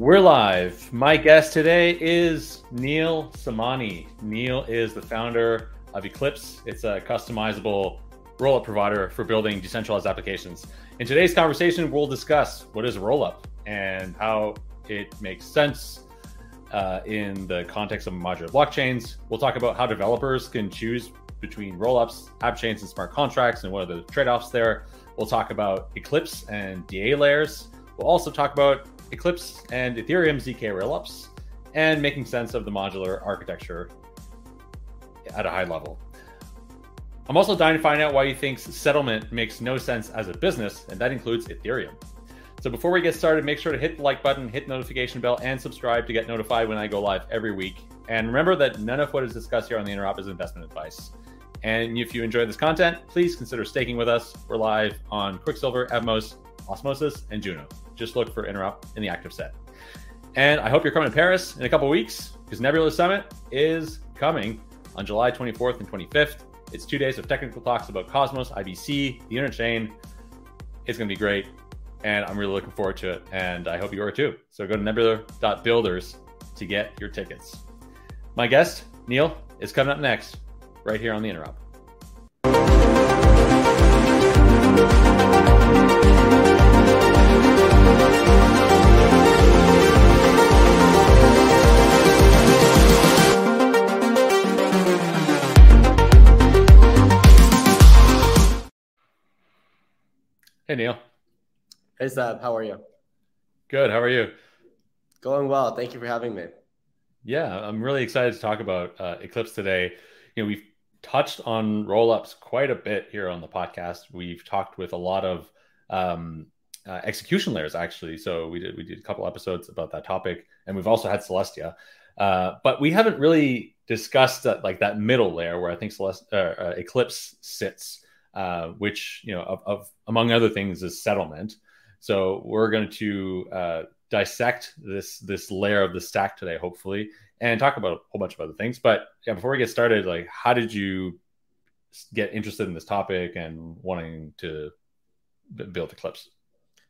We're live. My guest today is Neel Somani. Neel is the founder of Eclipse. It's a customizable rollup provider for building decentralized applications. In today's conversation, we'll discuss what is a rollup and how it makes sense uh, in the context of modular blockchains. We'll talk about how developers can choose between rollups, app chains, and smart contracts, and what are the trade offs there. We'll talk about Eclipse and DA layers. We'll also talk about Eclipse and Ethereum ZK rollups, and making sense of the modular architecture at a high level. I'm also dying to find out why you think settlement makes no sense as a business, and that includes Ethereum. So before we get started, make sure to hit the like button, hit the notification bell, and subscribe to get notified when I go live every week. And remember that none of what is discussed here on the Interop is investment advice. And if you enjoy this content, please consider staking with us. We're live on Quicksilver, Evmos, Osmosis, and Juno. Just look for Interop in the active set. And I hope you're coming to Paris in a couple weeks because Nebula Summit is coming on July 24th and 25th. It's two days of technical talks about Cosmos, IBC, the Interchain. It's going to be great. And I'm really looking forward to it. And I hope you are too. So go to nebula.builders to get your tickets. My guest, Neel, is coming up next, right here on the Interop. Hey, Neel. Hey, Seb. How are you? Good. How are you? Going well. Thank you for having me. Yeah, I'm really excited to talk about uh, Eclipse today. You know, we've touched on rollups quite a bit here on the podcast. We've talked with a lot of um, uh, execution layers, actually. So we did we did a couple episodes about that topic, and we've also had Celestia. Uh, but we haven't really discussed that, like that middle layer where I think Celest- uh, uh, Eclipse sits uh, which you know of, of, among other things is settlement. So we're going to uh, dissect this this layer of the stack today, hopefully, and talk about a whole bunch of other things. But yeah, before we get started, like how did you get interested in this topic and wanting to build Eclipse?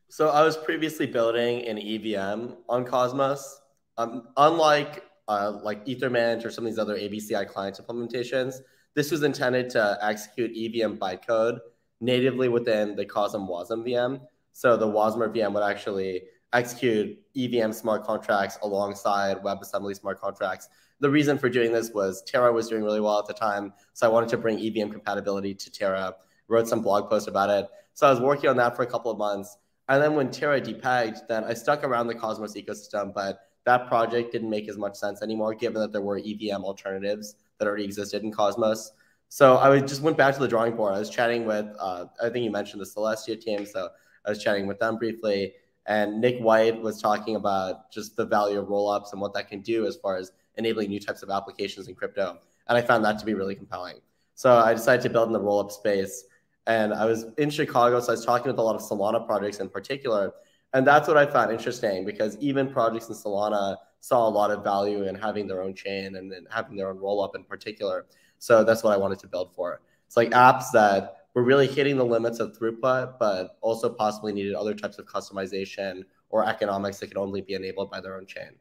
So I was previously building an EVM on Cosmos. Um, unlike uh, like Ethermint or some of these other ABCI client implementations, this was intended to execute EVM bytecode natively within the CosmWasm VM. So the Wasmer VM would actually execute EVM smart contracts alongside WebAssembly smart contracts. The reason for doing this was Terra was doing really well at the time. So I wanted to bring EVM compatibility to Terra, wrote some blog post about it. So I was working on that for a couple of months. And then when Terra depegged, then I stuck around the Cosmos ecosystem, but that project didn't make as much sense anymore, given that there were EVM alternatives that already existed in Cosmos. So I just went back to the drawing board. I was chatting with, uh, I think you mentioned the Celestia team. So I was chatting with them briefly. And Nick White was talking about just the value of rollups and what that can do as far as enabling new types of applications in crypto. And I found that to be really compelling. So I decided to build in the rollup space. And I was in Chicago, so I was talking with a lot of Solana projects in particular. And that's what I found interesting because even projects in Solana saw a lot of value in having their own chain and, and having their own roll up in particular. So that's what I wanted to build for. It's like apps that were really hitting the limits of throughput, but also possibly needed other types of customization or economics that could only be enabled by their own chain.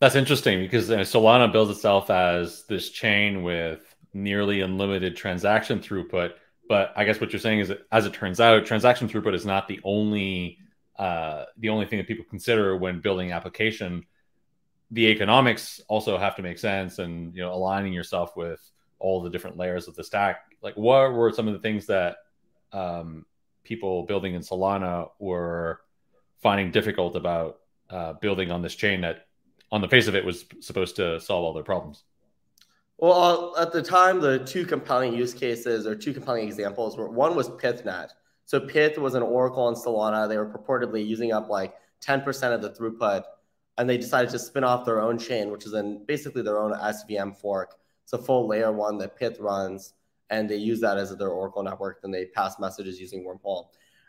That's interesting because you know, Solana builds itself as this chain with nearly unlimited transaction throughput. But I guess what you're saying is as it turns out, transaction throughput is not the only uh, the only thing that people consider when building application. The economics also have to make sense, and you know, aligning yourself with all the different layers of the stack. Like, what were some of the things that um, people building in Solana were finding difficult about uh, building on this chain that, on the face of it, was supposed to solve all their problems? Well, at the time, the two compelling use cases or two compelling examples were one was PythNet, so Pyth was an Oracle on Solana. They were purportedly using up like 10% of the throughput, and they decided to spin off their own chain, which is in basically their own SVM fork. It's a full layer one that Pyth runs, and they use that as their Oracle network. Then they pass messages using Wormhole.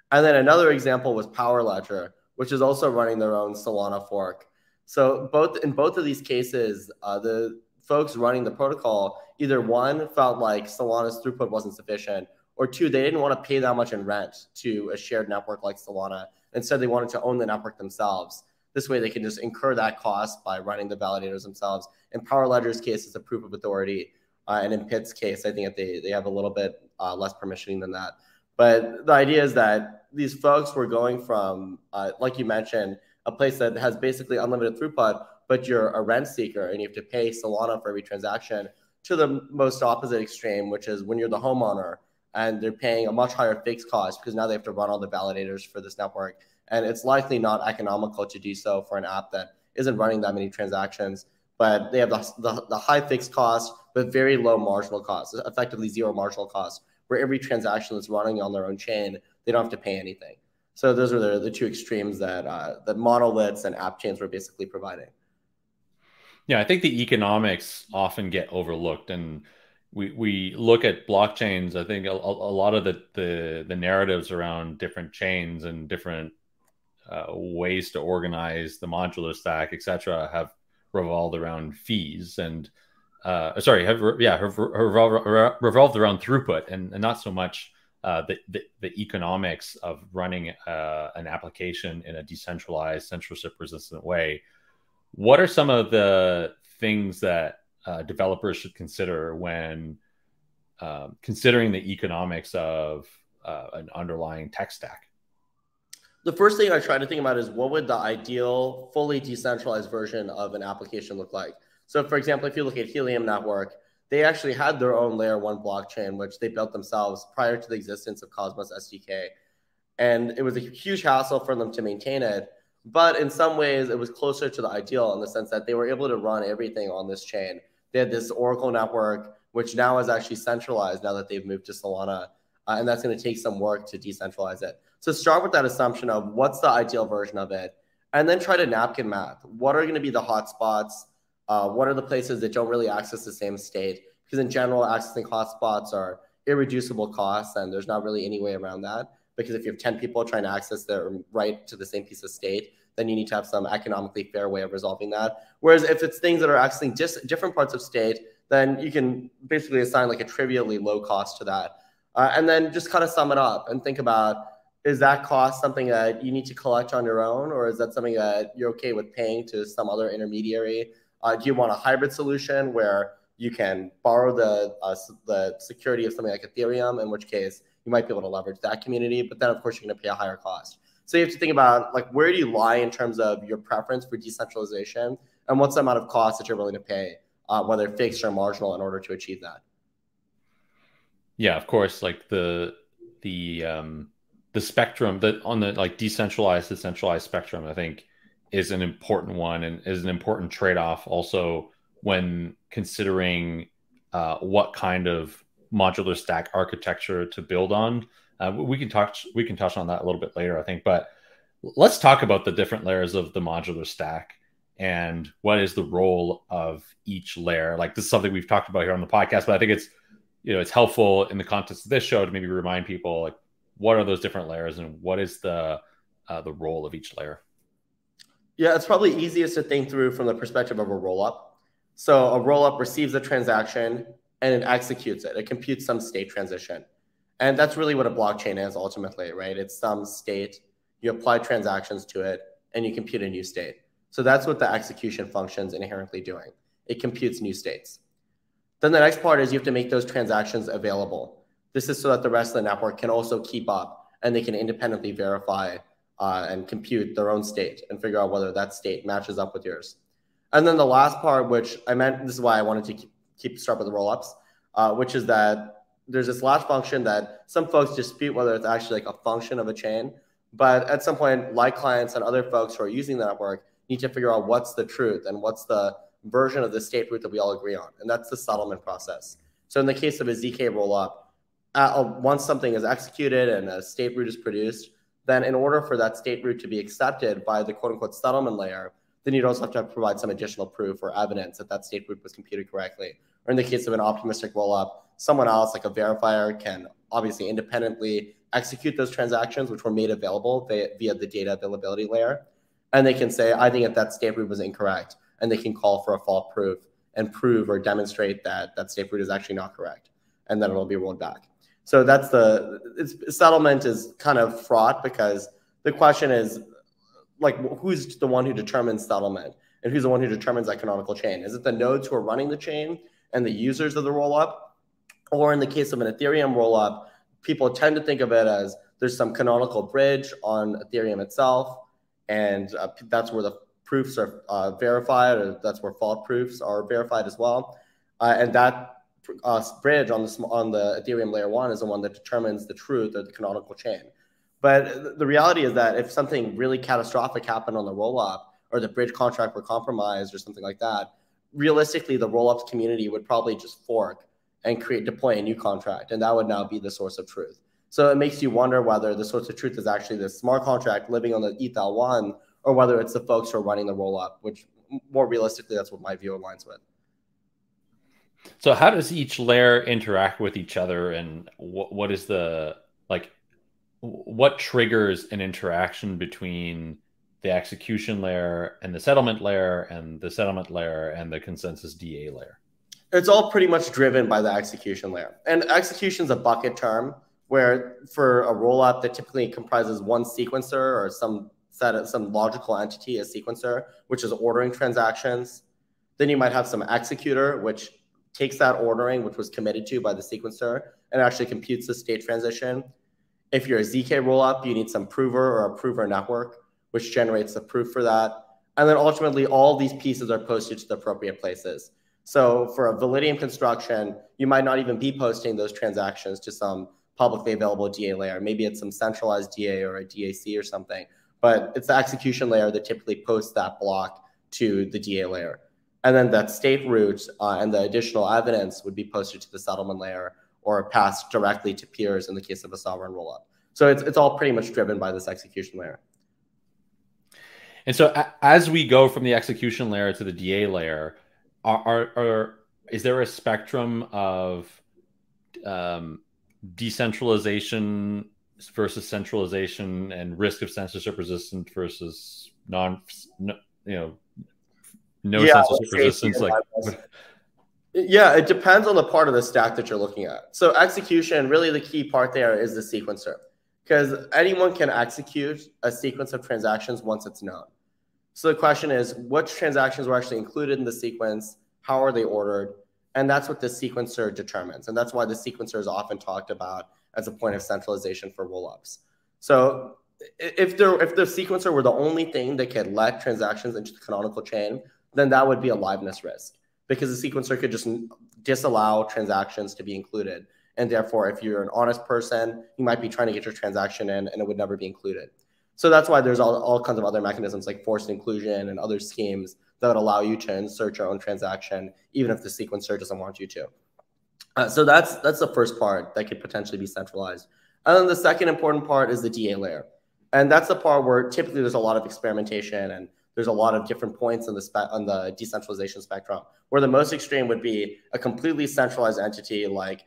And then another example was Power Ledger, which is also running their own Solana fork. So both in both of these cases, uh, the folks running the protocol either one felt like Solana's throughput wasn't sufficient, or two, they didn't want to pay that much in rent to a shared network like Solana. Instead, they wanted to own the network themselves. This way, they can just incur that cost by running the validators themselves. In Power Ledger's case, it's a proof of authority. Uh, and in Pyth's case, I think that they, they have a little bit uh, less permissioning than that. But the idea is that these folks were going from, uh, like you mentioned, a place that has basically unlimited throughput, but you're a rent seeker and you have to pay Solana for every transaction, to the most opposite extreme, which is when you're the homeowner and they're paying a much higher fixed cost because now they have to run all the validators for this network. And it's likely not economical to do so for an app that isn't running that many transactions, but they have the, the, the high fixed cost, but very low marginal cost, effectively zero marginal cost, where every transaction that's running on their own chain, they don't have to pay anything. So those are the, the two extremes that uh, that monoliths and app chains were basically providing. Yeah, I think the economics often get overlooked, and we we look at blockchains. I think a, a lot of the, the, the narratives around different chains and different uh, ways to organize the modular stack, etc., have revolved around fees and uh, sorry, have yeah have revolved, revolved around throughput and, and not so much uh, the, the, the economics of running uh, an application in a decentralized, censorship resistant way. What are some of the things that uh, developers should consider when um, considering the economics of uh, an underlying tech stack? The first thing I try to think about is what would the ideal fully decentralized version of an application look like? So, for example, if you look at Helium Network, they actually had their own layer one blockchain, which they built themselves prior to the existence of Cosmos SDK. And it was a huge hassle for them to maintain it. But in some ways, it was closer to the ideal in the sense that they were able to run everything on this chain. They had this Oracle network, which now is actually centralized now that they've moved to Solana. Uh, and that's going to take some work to decentralize it. So start with that assumption of what's the ideal version of it, and then try to napkin math. What are going to be the hotspots? Uh, what are the places that don't really access the same state? Because in general, accessing hotspots are irreducible costs, and there's not really any way around that. Because if you have 10 people trying to access their right to the same piece of state, then you need to have some economically fair way of resolving that. Whereas if it's things that are accessing just different parts of state, then you can basically assign like a trivially low cost to that. Uh, and then just kind of sum it up and think about is that cost something that you need to collect on your own, or is that something that you're okay with paying to some other intermediary? Uh, do you want a hybrid solution where you can borrow the uh, the security of something like Ethereum, in which case you might be able to leverage that community, but then of course you're going to pay a higher cost. So you have to think about like where do you lie in terms of your preference for decentralization, and what's the amount of cost that you're willing to pay, uh, whether fixed or marginal, in order to achieve that. Yeah, of course. Like the the um, the spectrum that on the like decentralized decentralized spectrum, I think is an important one and is an important trade off also when considering uh, what kind of modular stack architecture to build on. Uh, we can talk we can touch on that a little bit later, I think. But let's talk about the different layers of the modular stack and what is the role of each layer. Like this is something we've talked about here on the podcast, but I think it's you know it's helpful in the context of this show to maybe remind people like what are those different layers and what is the uh, the role of each layer. Yeah, it's probably easiest to think through from the perspective of a rollup. So a rollup receives a transaction and it executes it. It computes some state transition. And that's really what a blockchain is ultimately, right? It's some state, you apply transactions to it, and you compute a new state. So that's what the execution function is inherently doing. It computes new states. Then the next part is you have to make those transactions available. This is so that the rest of the network can also keep up and they can independently verify uh, and compute their own state and figure out whether that state matches up with yours. And then the last part, which I meant, this is why I wanted to keep, keep start with the rollups, uh, which is that there's this last function that some folks dispute whether it's actually like a function of a chain. But at some point, like clients and other folks who are using the network need to figure out what's the truth and what's the version of the state root that we all agree on. And that's the settlement process. So in the case of a ZK rollup, uh, once something is executed and a state root is produced, then in order for that state root to be accepted by the quote unquote settlement layer, then you'd also have to provide some additional proof or evidence that that state root was computed correctly. Or in the case of an optimistic rollup, someone else, like a verifier, can obviously independently execute those transactions, which were made available via, the data availability layer. And they can say, I think that that state root was incorrect. And they can call for a fault proof and prove or demonstrate that that state root is actually not correct. And then it'll be rolled back. So that's the settlement is kind of fraught because the question is like who's the one who determines settlement and who's the one who determines that canonical chain? Is it the nodes who are running the chain and the users of the rollup? Or in the case of an Ethereum rollup, people tend to think of it as there's some canonical bridge on Ethereum itself, and uh, that's where the proofs are uh, verified, or that's where fault proofs are verified as well. Uh, and that uh, bridge on the on the Ethereum layer one is the one that determines the truth of the canonical chain. But the reality is that if something really catastrophic happened on the rollup, or the bridge contract were compromised, or something like that, realistically, the rollups community would probably just fork and create deploy a new contract, and that would now be the source of truth. So it makes you wonder whether the source of truth is actually the smart contract living on the ETH one, or whether it's the folks who are running the rollup, which more realistically, that's what my view aligns with. So how does each layer interact with each other, and what what is the like? What triggers an interaction between the execution layer and the settlement layer, and the settlement layer and the consensus DA layer? It's all pretty much driven by the execution layer, and execution is a bucket term where for a rollup that typically comprises one sequencer or some set of some logical entity, a sequencer, which is ordering transactions. Then you might have some executor, which takes that ordering, which was committed to by the sequencer, and actually computes the state transition. If you're a ZK rollup, you need some prover or a prover network, which generates the proof for that. And then ultimately, all these pieces are posted to the appropriate places. So for a Validium construction, you might not even be posting those transactions to some publicly available DA layer. Maybe it's some centralized DA or a DAC or something, but it's the execution layer that typically posts that block to the DA layer. And then that state root uh, and the additional evidence would be posted to the settlement layer or passed directly to peers in the case of a sovereign rollup. So it's, it's all pretty much driven by this execution layer. And so as we go from the execution layer to the DA layer, are, are, are is there a spectrum of um, decentralization versus centralization and risk of censorship resistance versus non, no, you know, no yeah, censorship resistance? Like, yeah, it depends on the part of the stack that you're looking at. So execution, really the key part there is the sequencer because anyone can execute a sequence of transactions once it's known. So the question is, which transactions were actually included in the sequence? How are they ordered? And that's what the sequencer determines. And that's why the sequencer is often talked about as a point of centralization for rollups. So if there if the sequencer were the only thing that could let transactions into the canonical chain, then that would be a liveness risk because the sequencer could just disallow transactions to be included. And therefore, if you're an honest person, you might be trying to get your transaction in and it would never be included. So that's why there's all, all kinds of other mechanisms like forced inclusion and other schemes that would allow you to insert your own transaction, even if the sequencer doesn't want you to. Uh, so that's that's the first part that could potentially be centralized. And then the second important part is the DA layer. And that's the part where typically there's a lot of experimentation and there's a lot of different points on the on the decentralization spectrum. Where the most extreme would be a completely centralized entity like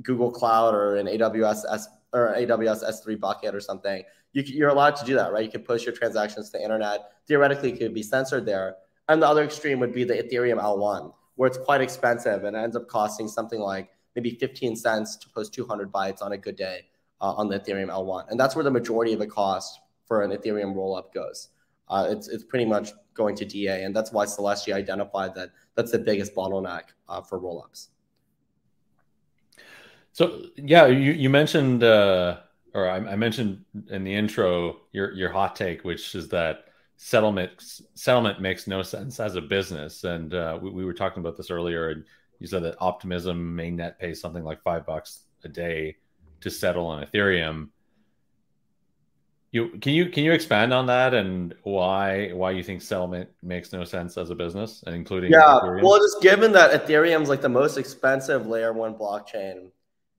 Google Cloud or an AWS S or AWS S3 bucket or something. You, are allowed to do that, right? You can push your transactions to the internet. Theoretically, it could be censored there. And the other extreme would be the Ethereum L1, where it's quite expensive and ends up costing something like maybe 15 cents to post 200 bytes on a good day uh, on the Ethereum L1. And that's where the majority of the cost for an Ethereum rollup goes. Uh, it's, it's pretty much going to DA. And that's why Celestia identified that that's the biggest bottleneck uh, for rollups. So, yeah, you, you mentioned, uh, or I, I mentioned in the intro, your, your hot take, which is that settlement settlement makes no sense as a business. And uh, we, we, were talking about this earlier, and you said that Optimism mainnet pays something like five bucks a day to settle on Ethereum. You can you can you expand on that and why why you think settlement makes no sense as a business, and including yeah, Ethereum? well, just given that Ethereum's like the most expensive layer one blockchain,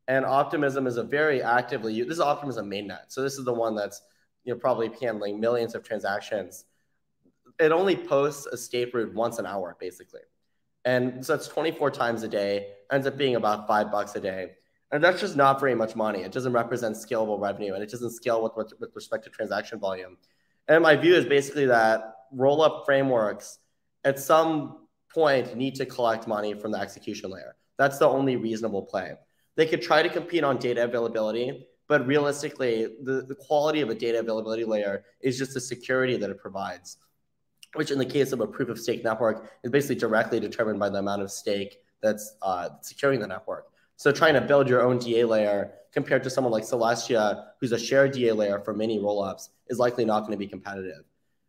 and Optimism is a very actively used, this is Optimism mainnet, so this is the one that's you know probably handling millions of transactions it only posts a state root once an hour, basically. And so it's 24 times a day, ends up being about five bucks a day. And that's just not very much money. It doesn't represent scalable revenue and it doesn't scale with, with, with respect to transaction volume. And my view is basically that roll up frameworks at some point need to collect money from the execution layer. That's the only reasonable play. They could try to compete on data availability, But realistically, the, the quality of a data availability layer is just the security that it provides, which in the case of a proof of stake network is basically directly determined by the amount of stake that's uh, securing the network. So trying to build your own DA layer compared to someone like Celestia, who's a shared DA layer for many rollups, is likely not going to be competitive.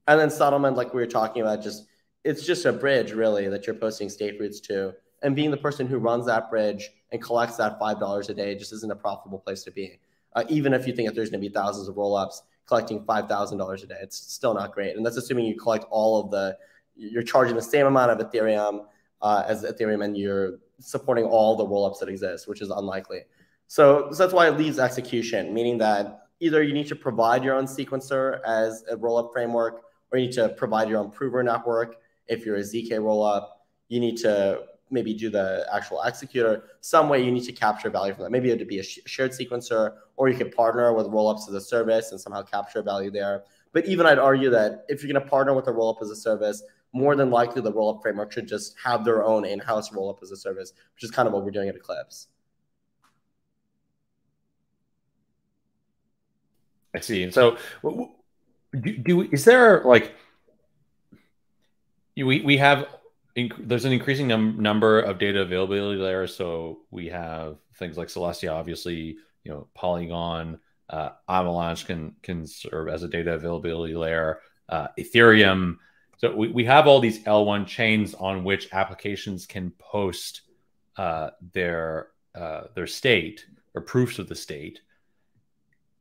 And then settlement, like we were talking about, just it's just a bridge really that you're posting state roots to. And being the person who runs that bridge and collects that five dollars a day just isn't a profitable place to be. Uh, even if you think that there's going to be thousands of rollups collecting five thousand dollars a day, it's still not great. And that's assuming you collect all of the, you're charging the same amount of Ethereum uh, as Ethereum, and you're supporting all the rollups that exist, which is unlikely. So, so that's why it leaves execution, meaning that either you need to provide your own sequencer as a rollup framework, or you need to provide your own prover network if you're a ZK rollup, you need to maybe do the actual executor. Some way you need to capture value from that. Maybe it would be a sh- shared sequencer, or you could partner with rollups as a service and somehow capture value there. But even I'd argue that if you're going to partner with a rollup as a service, more than likely the rollup framework should just have their own in-house rollup as a service, which is kind of what we're doing at Eclipse. I see. So, do, do is there like we we have there's an increasing num- number of data availability layers. So we have things like Celestia, obviously, you know, Polygon, uh, Avalanche can can serve as a data availability layer. Uh, Ethereum. So we, we have all these L1 chains on which applications can post uh, their uh, their state or proofs of the state.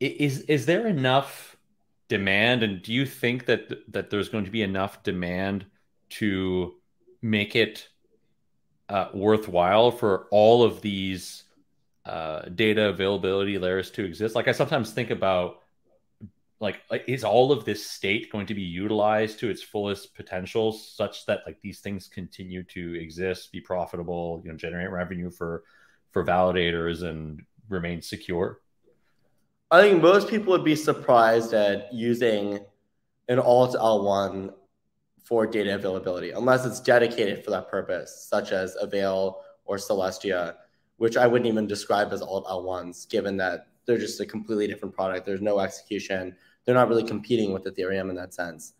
Is is there enough demand, and do you think that that there's going to be enough demand to make it uh, worthwhile for all of these uh, data availability layers to exist. Like I sometimes think about, like, is all of this state going to be utilized to its fullest potential, such that like these things continue to exist, be profitable, you know, generate revenue for for validators and remain secure? I think most people would be surprised at using an alt L1 for data availability, unless it's dedicated for that purpose, such as Avail or Celestia, which I wouldn't even describe as alt L1s, given that they're just a completely different product. There's no execution. They're not really competing with Ethereum in that sense.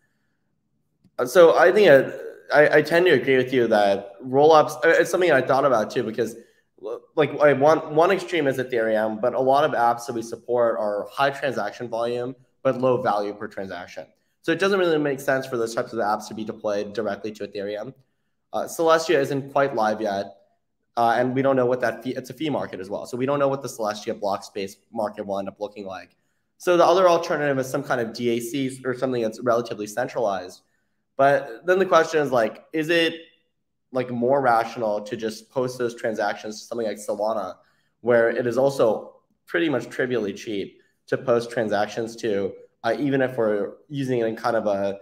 Uh, so I think I, I tend to agree with you that rollups. Uh, it's something I thought about too because like I want one extreme is Ethereum, but a lot of apps that we support are high transaction volume but low value per transaction. So it doesn't really make sense for those types of apps to be deployed directly to Ethereum. Uh, Celestia isn't quite live yet, uh, and we don't know what that fee. It's a fee market as well, so we don't know what the Celestia block space market will end up looking like. So the other alternative is some kind of DAC or something that's relatively centralized. But then the question is like, is it like more rational to just post those transactions to something like Solana, where it is also pretty much trivially cheap to post transactions to uh, even if we're using it in kind of a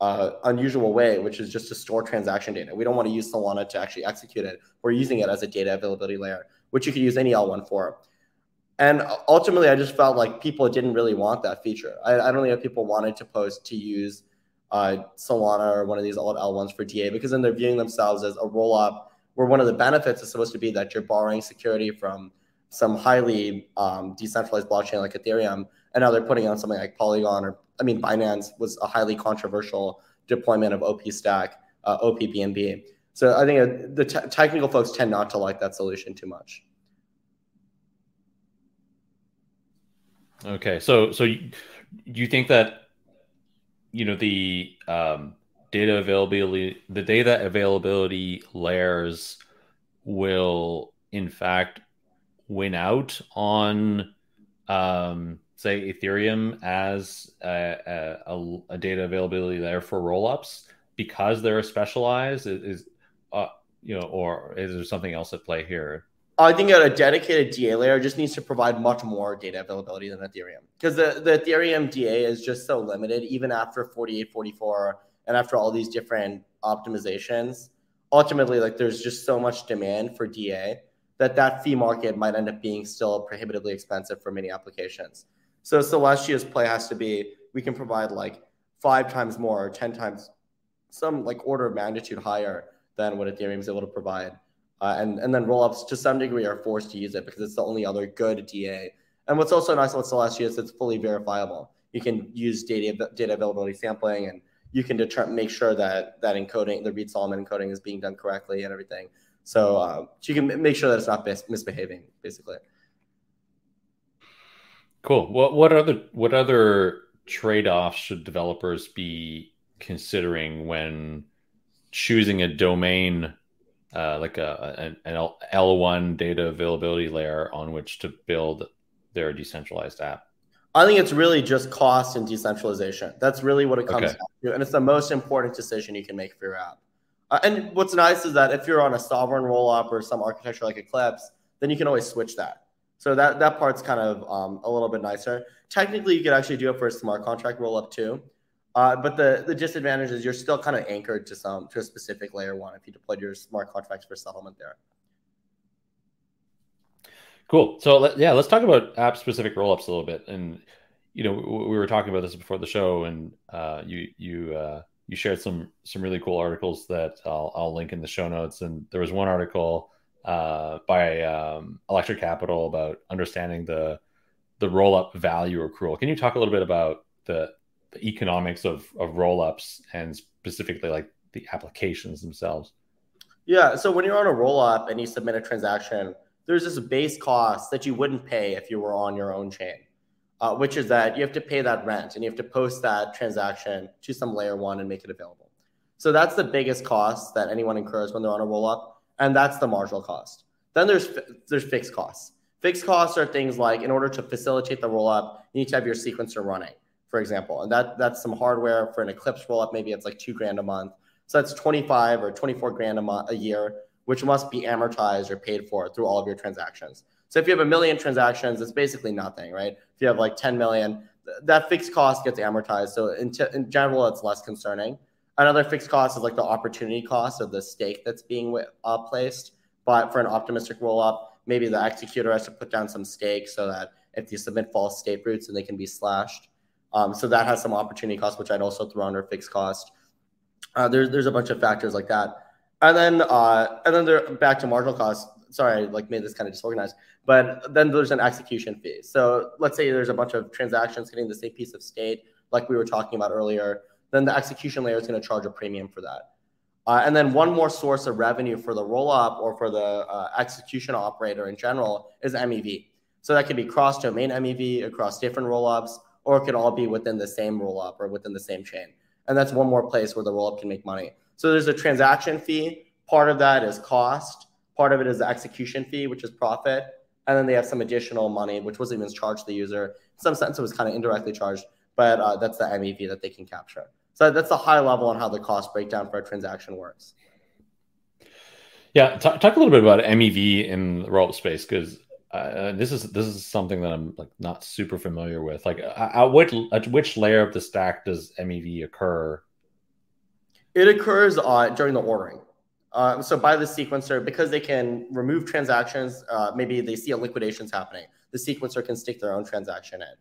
uh, unusual way, which is just to store transaction data. We don't want to use Solana to actually execute it. We're using it as a data availability layer, which you could use any L1 for. And ultimately, I just felt like people didn't really want that feature. I, I don't think that people wanted to post to use uh, Solana or one of these alt L1s for DA because then they're viewing themselves as a roll up where one of the benefits is supposed to be that you're borrowing security from some highly um, decentralized blockchain like Ethereum and now they're putting on something like Polygon or I mean Binance was a highly controversial deployment of OP Stack, uh, OPBNB. So I think uh, the technical folks tend not to like that solution too much. Okay, so so you, you think that you know the um, data availability, the data availability layers will in fact win out on um, say Ethereum as a, a, a data availability layer for rollups because they're specialized? Is, is uh, you know, or is there something else at play here? I think a dedicated DA layer just needs to provide much more data availability than Ethereum because the, the Ethereum DA is just so limited, even after 4844 and after all these different optimizations. Ultimately, like there's just so much demand for DA that that fee market might end up being still prohibitively expensive for many applications. So Celestia's play has to be we can provide like five times more or 10 times some like order of magnitude higher than what Ethereum is able to provide. Uh, and, and then rollups to some degree are forced to use it because it's the only other good DA And what's also nice about Celestia is it's fully verifiable. You can use data data availability sampling, and you can determine make sure that that encoding, the Reed Solomon encoding, is being done correctly and everything. So, uh, so you can make sure that it's not mis- misbehaving, basically. Cool. What what other what other trade offs should developers be considering when choosing a domain uh, like a, an L1 data availability layer on which to build their decentralized app? I think it's really just cost and decentralization. That's really what it comes okay. down to. And it's the most important decision you can make for your app. Uh, and what's nice is that if you're on a sovereign rollup or some architecture like Eclipse, then you can always switch that. So that, that part's kind of um, a little bit nicer. Technically, you could actually do it for a smart contract rollup too. Uh, but the, the disadvantage is you're still kind of anchored to some to a specific layer one if you deployed your smart contracts for settlement there. Cool. So let, yeah, let's talk about app specific rollups a little bit. And you know, we were talking about this before the show, and uh, you you uh, you shared some some really cool articles that I'll, I'll link in the show notes. And there was one article uh, by um, Electric Capital about understanding the the roll up value accrual. Can you talk a little bit about the the economics of of rollups and specifically like the applications themselves? Yeah. So when you're on a roll up and you submit a transaction, there's this base cost that you wouldn't pay if you were on your own chain, uh, which is that you have to pay that rent and you have to post that transaction to some layer one and make it available. So that's the biggest cost that anyone incurs when they're on a roll up, and that's the marginal cost. Then there's there's fixed costs. Fixed costs are things like in order to facilitate the roll up, you need to have your sequencer running for example. And that that's some hardware for an Eclipse rollup. Maybe it's like two grand a month. So that's 25 or 24 grand a month a year, which must be amortized or paid for through all of your transactions. So if you have a million transactions, it's basically nothing, right? If you have like 10 million, that fixed cost gets amortized. So in, t- in general, it's less concerning. Another fixed cost is like the opportunity cost of the stake that's being uh, placed. But for an optimistic rollup, maybe the executor has to put down some stake so that if you submit false state roots, and they can be slashed. Um, so that has some opportunity cost, which I'd also throw under fixed cost. Uh, there's there's a bunch of factors like that, and then uh, and then back to marginal cost. Sorry, I like made this kind of disorganized, but then there's an execution fee. So let's say there's a bunch of transactions hitting the same piece of state, like we were talking about earlier. Then the execution layer is going to charge a premium for that. Uh, and then one more source of revenue for the roll up or for the uh, execution operator in general is MEV. So that could be cross domain MEV across different roll ups or it could all be within the same roll up or within the same chain. And that's one more place where the roll up can make money. So there's a transaction fee. Part of that is cost. Part of it is the execution fee, which is profit. And then they have some additional money, which wasn't even charged to the user. In some sense, it was kind of indirectly charged, but uh, that's the MEV that they can capture. So that's a high level on how the cost breakdown for a transaction works. Yeah, talk, talk a little bit about MEV in the roll space because uh, this is this is something that I'm like not super familiar with. Like, uh, at which at which layer of the stack does MEV occur? It occurs uh, during the ordering. Uh, so by the sequencer, because they can remove transactions, uh, maybe they see a liquidations happening. The sequencer can stick their own transaction in.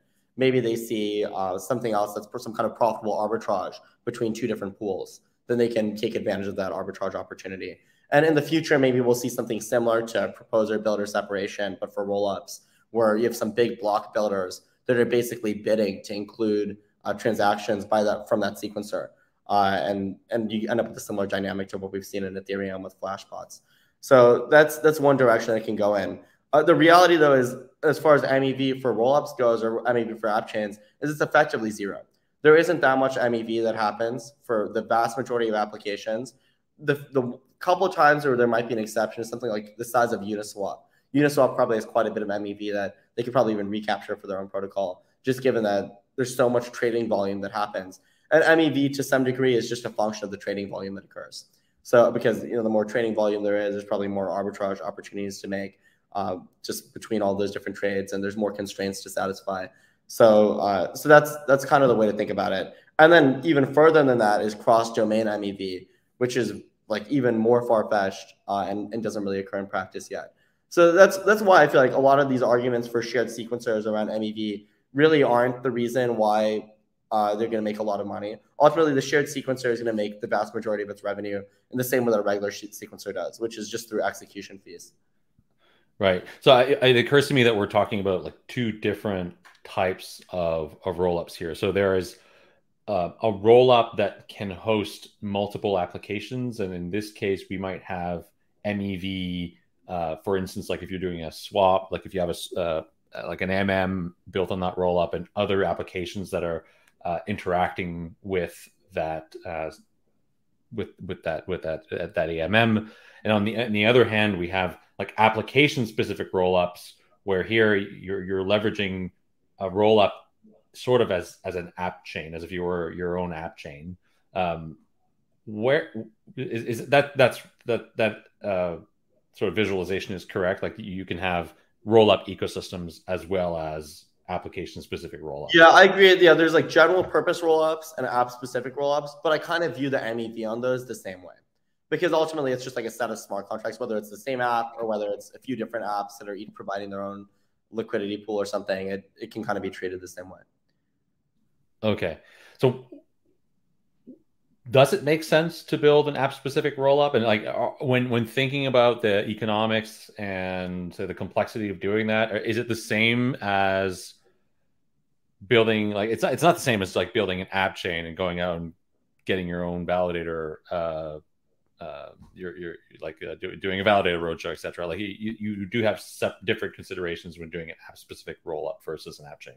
Maybe they see uh, something else that's some kind of profitable arbitrage between two different pools. Then they can take advantage of that arbitrage opportunity. And in the future, maybe we'll see something similar to proposer builder separation, but for rollups, where you have some big block builders that are basically bidding to include uh, transactions by that from that sequencer. Uh, and and you end up with a similar dynamic to what we've seen in Ethereum with flashbots. So that's that's one direction it can go in. Uh, the reality though is, as far as MEV for rollups goes, or MEV for app chains, is it's effectively zero. There isn't that much MEV that happens for the vast majority of applications. The the couple times where there might be an exception is something like the size of Uniswap. Uniswap probably has quite a bit of MEV that they could probably even recapture for their own protocol, just given that there's so much trading volume that happens. And MEV to some degree is just a function of the trading volume that occurs. So because you know the more trading volume there is, there's probably more arbitrage opportunities to make uh, just between all those different trades, and there's more constraints to satisfy. So uh, so that's that's kind of the way to think about it. And then even further than that is cross domain MEV, which is like even more far fetched uh, and, and doesn't really occur in practice yet. So that's that's why I feel like a lot of these arguments for shared sequencers around MEV really aren't the reason why uh, they're going to make a lot of money. Ultimately, the shared sequencer is going to make the vast majority of its revenue in the same way that a regular sequencer does, which is just through execution fees. Right. So I, it occurs to me that we're talking about like two different types of, of rollups here. So there is uh, a rollup that can host multiple applications. And in this case, we might have MEV, uh, for instance, like if you're doing a swap, like if you have a, uh, like an MM built on that rollup and other applications that are uh, interacting with that, uh, with, with that, with that, that AMM. And on the, on the other hand, we have like application specific rollups where here you're you're leveraging a rollup sort of as as an app chain as if you were your own app chain. Um where is, is that that's that that uh sort of visualization is correct? Like you can have roll up ecosystems as well as application specific rollups. Yeah i agree. Yeah there's like general purpose rollups and app specific rollups but i kind of view the mev on those the same way because ultimately it's just like a set of smart contracts, whether it's the same app or whether it's a few different apps that are each providing their own liquidity pool or something. It, it can kind of be treated the same way. Okay. So does it make sense to build an app specific rollup and like uh, when when thinking about the economics and the complexity of doing that is it the same as building like it's not, it's not the same as like building an app chain and going out and getting your own validator uh, uh, you're you're like uh, do, doing a validated roadshow, etc. Like you, you do have different considerations when doing app specific roll up versus an app chain.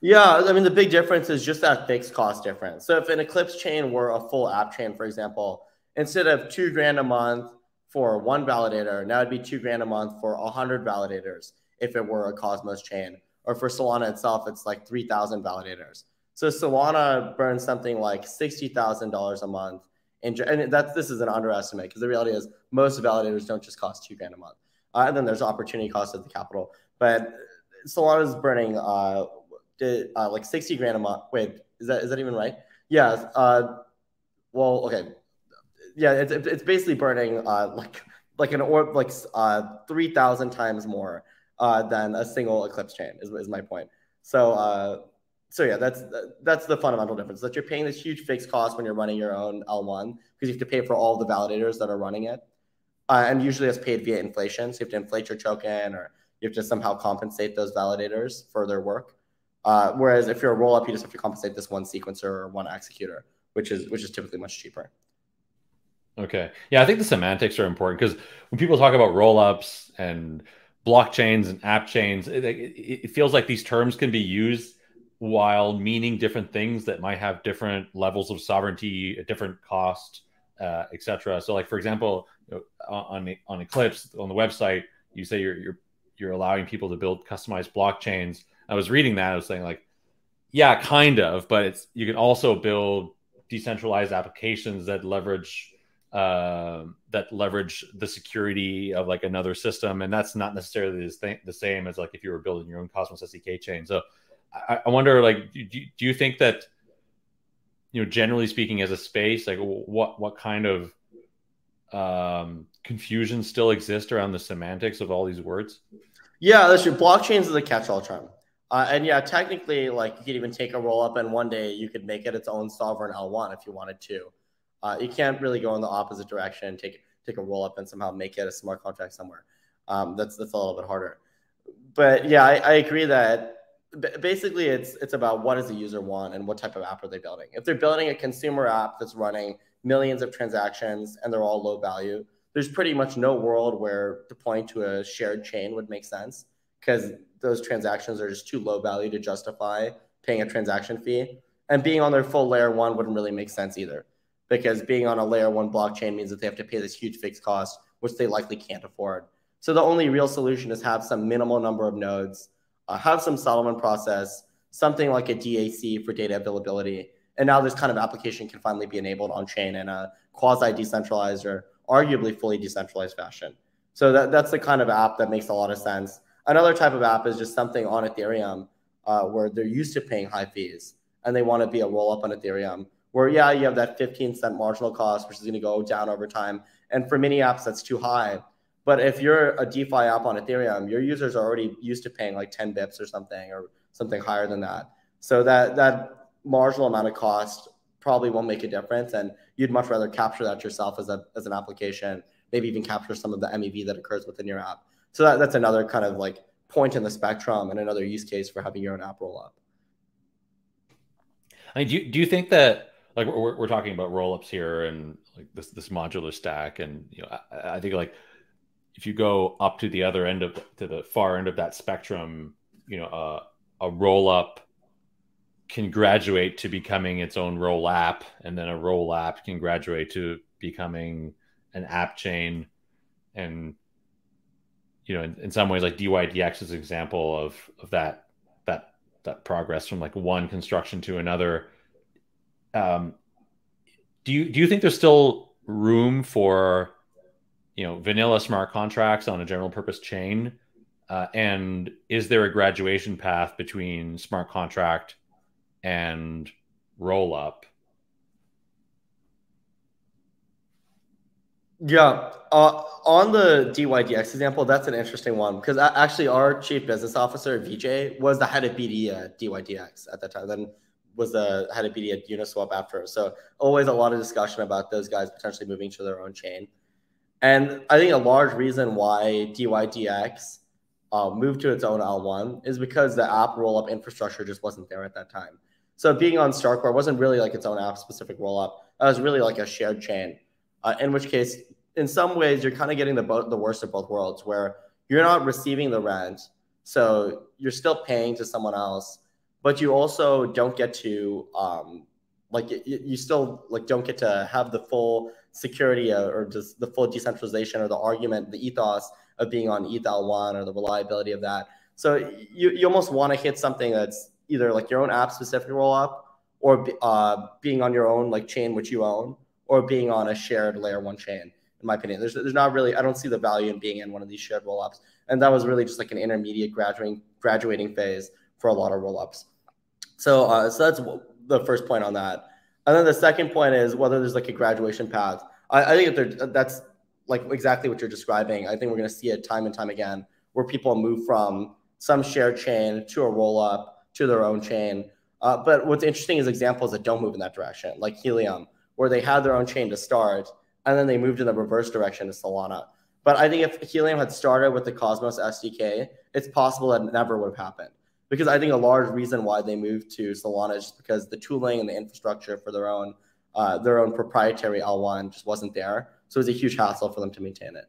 Yeah, I mean the big difference is just that fixed cost difference. So if an Eclipse chain were a full app chain, for example, instead of two grand a month for one validator, now it'd be two grand a month for a hundred validators if it were a Cosmos chain. Or for Solana itself, it's like three thousand validators. So Solana burns something like sixty thousand dollars a month and, that's this is an underestimate because the reality is most validators don't just cost two grand a month. Uh, and then there's opportunity cost of the capital. But Solana is burning uh, did, uh, like 60 grand a month. Wait, is that is that even right? Yeah. Uh, well, okay. Yeah, it's, it's basically burning uh, like like an or like uh, 3,000 times more uh, than a single Eclipse chain is, is my point. So uh, so yeah, that's that's the fundamental difference. That you're paying this huge fixed cost when you're running your own L1 because you have to pay for all the validators that are running it, uh, and usually it's paid via inflation. So you have to inflate your token, or you have to somehow compensate those validators for their work. Uh, whereas if you're a rollup, you just have to compensate this one sequencer or one executor, which is which is typically much cheaper. Okay, yeah, I think the semantics are important because when people talk about rollups and blockchains and app chains, it, it, it feels like these terms can be used while meaning different things that might have different levels of sovereignty, a different cost, uh, etc. So, like for example, on on Eclipse on the website, you say you're you're you're allowing people to build customized blockchains. I was reading that, I was saying like, yeah, kind of, but it's you can also build decentralized applications that leverage uh, that leverage the security of like another system, and that's not necessarily the, the same as like if you were building your own Cosmos SDK chain. So I, I wonder, like, do, do you think that, you know, generally speaking, as a space, like, what what kind of um, confusion still exists around the semantics of all these words? Yeah, that's true. Blockchains is a catch-all term. Uh, and yeah, technically, like you could even take a roll up, and one day you could make it its own sovereign L1 if you wanted to. Uh, you can't really go in the opposite direction, and take take a roll up, and somehow make it a smart contract somewhere. Um, that's that's a little bit harder. But yeah, I, I agree that basically it's it's about what does the user want and what type of app are they building. If they're building a consumer app that's running millions of transactions and they're all low value there's pretty much no world where deploying to a shared chain would make sense because those transactions are just too low value to justify paying a transaction fee. And being on their full layer one wouldn't really make sense either because being on a layer one blockchain means that they have to pay this huge fixed cost which they likely can't afford. So the only real solution is have some minimal number of nodes uh, have some settlement process, something like a DAC for data availability. And now this kind of application can finally be enabled on chain in a quasi decentralized or arguably fully decentralized fashion. So that, that's the kind of app that makes a lot of sense. Another type of app is just something on Ethereum uh, where they're used to paying high fees and they want to be a roll up on Ethereum. Where, yeah, you have that 15 cent marginal cost, which is going to go down over time. And for many apps, that's too high. But if you're a DeFi app on Ethereum, your users are already used to paying like 10 bips or something or something higher than that. So that that marginal amount of cost probably won't make a difference. And you'd much rather capture that yourself as a as an application, maybe even capture some of the MEV that occurs within your app. So that, that's another kind of like point in the spectrum and another use case for having your own app roll up. I mean, do you, do you think that like we're, we're talking about rollups here and like this this modular stack, and you know, I, I think like if you go up to the other end of to the far end of that spectrum, you know, uh, a roll up can graduate to becoming its own roll app, and then a roll app can graduate to becoming an app chain, and you know, in, in some ways, like DYDX is an example of of that that that progress from like one construction to another. Um, do you do you think there's still room for you know vanilla smart contracts on a general purpose chain? Uh, and is there a graduation path between smart contract and roll up? Yeah, uh, on the DYDX example, that's an interesting one because actually our chief business officer vj was the head of BD at DYDX at that time. Then was the head of BD at Uniswap after. So always a lot of discussion about those guys potentially moving to their own chain. And I think a large reason why DYDX uh, moved to its own L1 is because the app rollup infrastructure just wasn't there at that time. So being on Starkware wasn't really like its own app specific rollup. It was really like a shared chain. Uh, in which case, in some ways, you're kind of getting the bo- the worst of both worlds, where you're not receiving the rent, so you're still paying to someone else, but you also don't get to um, like you still like don't get to have the full security or just the full decentralization or the argument, the ethos of being on ETH-L1 or the reliability of that. So you, you almost want to hit something that's either like your own app specific roll up or uh, being on your own like chain which you own or being on a shared layer one chain in my opinion. There's, there's not really i don't see the value in being in one of these shared roll-ups. And that was really just like an intermediate graduating graduating phase for a lot of roll-ups. So uh, so that's the first point on that and then the second point is whether there's like a graduation path i, I think that that's like exactly what you're describing i think we're going to see it time and time again where people move from some shared chain to a roll-up to their own chain. Uh, but what's interesting is examples that don't move in that direction, like Helium, where they had their own chain to start, and then they moved in the reverse direction to Solana. But I think if Helium had started with the Cosmos SDK, it's possible that never would have happened. Because I think a large reason why they moved to Solana is just because the tooling and the infrastructure for their own uh, their own proprietary L1 just wasn't there. So it was a huge hassle for them to maintain it.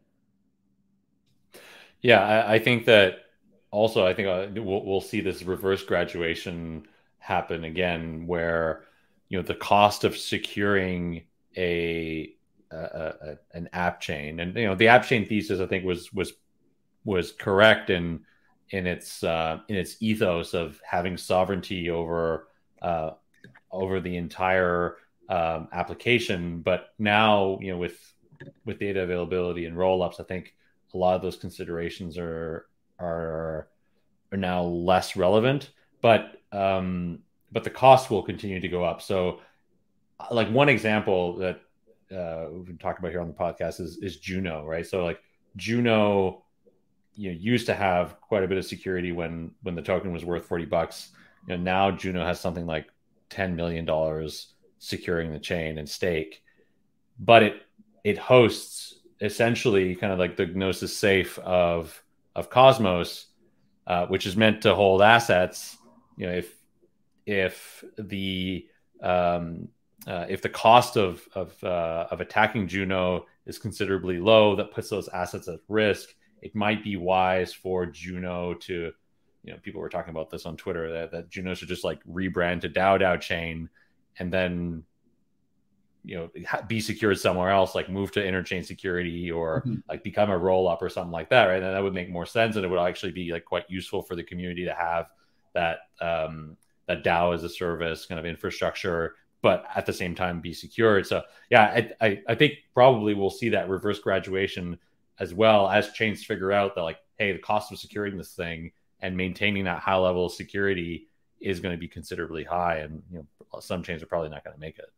Yeah, I, I think that also, I think uh, we'll, we'll see this reverse graduation happen again, where you know the cost of securing a, a, a, an app chain, and you know the app chain thesis, I think was was was correct in in its uh, in its ethos of having sovereignty over uh, over the entire um, application. But now, you know, with with data availability and rollups, I think a lot of those considerations are are are now less relevant, but um, but the cost will continue to go up. So, like one example that uh, we've been talking about here on the podcast is is Juno, right? So like Juno, you know, used to have quite a bit of security when when the token was worth forty bucks. You know, now Juno has something like ten million dollars securing the chain and stake, but it it hosts essentially kind of like the Gnosis safe of of Cosmos, uh, which is meant to hold assets. You know, if if the um, uh, if the cost of of uh, of attacking Juno is considerably low, that puts those assets at risk. It might be wise for Juno to, you know, people were talking about this on Twitter that, that Juno should just like rebrand to DAO DAO chain, and then you know be secured somewhere else like move to interchain security or mm-hmm. like become a roll up or something like that right and that would make more sense and it would actually be like quite useful for the community to have that um that dao as a service kind of infrastructure but at the same time be secured so yeah I, I i think probably we'll see that reverse graduation as well as chains figure out that like hey the cost of securing this thing and maintaining that high level of security is going to be considerably high and you know some chains are probably not going to make it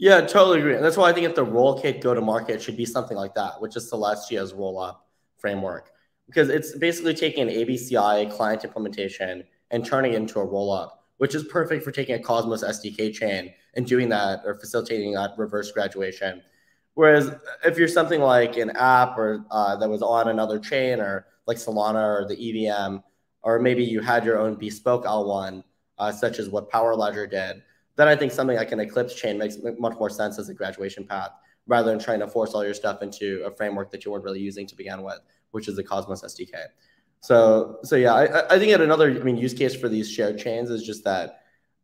yeah, totally agree. And that's why I think if the Rollkit go to market should be something like that, which is Celestia's roll up framework. Because it's basically taking an ABCI client implementation and turning it into a roll up, which is perfect for taking a Cosmos SDK chain and doing that or facilitating that reverse graduation. Whereas if you're something like an app or uh, that was on another chain or like Solana or the EVM, or maybe you had your own bespoke L1, uh, such as what Power Ledger did, then I think something like an Eclipse chain makes much more sense as a graduation path rather than trying to force all your stuff into a framework that you weren't really using to begin with, which is the Cosmos SDK. So, so yeah, I, I think another, I mean, use case for these shared chains is just that,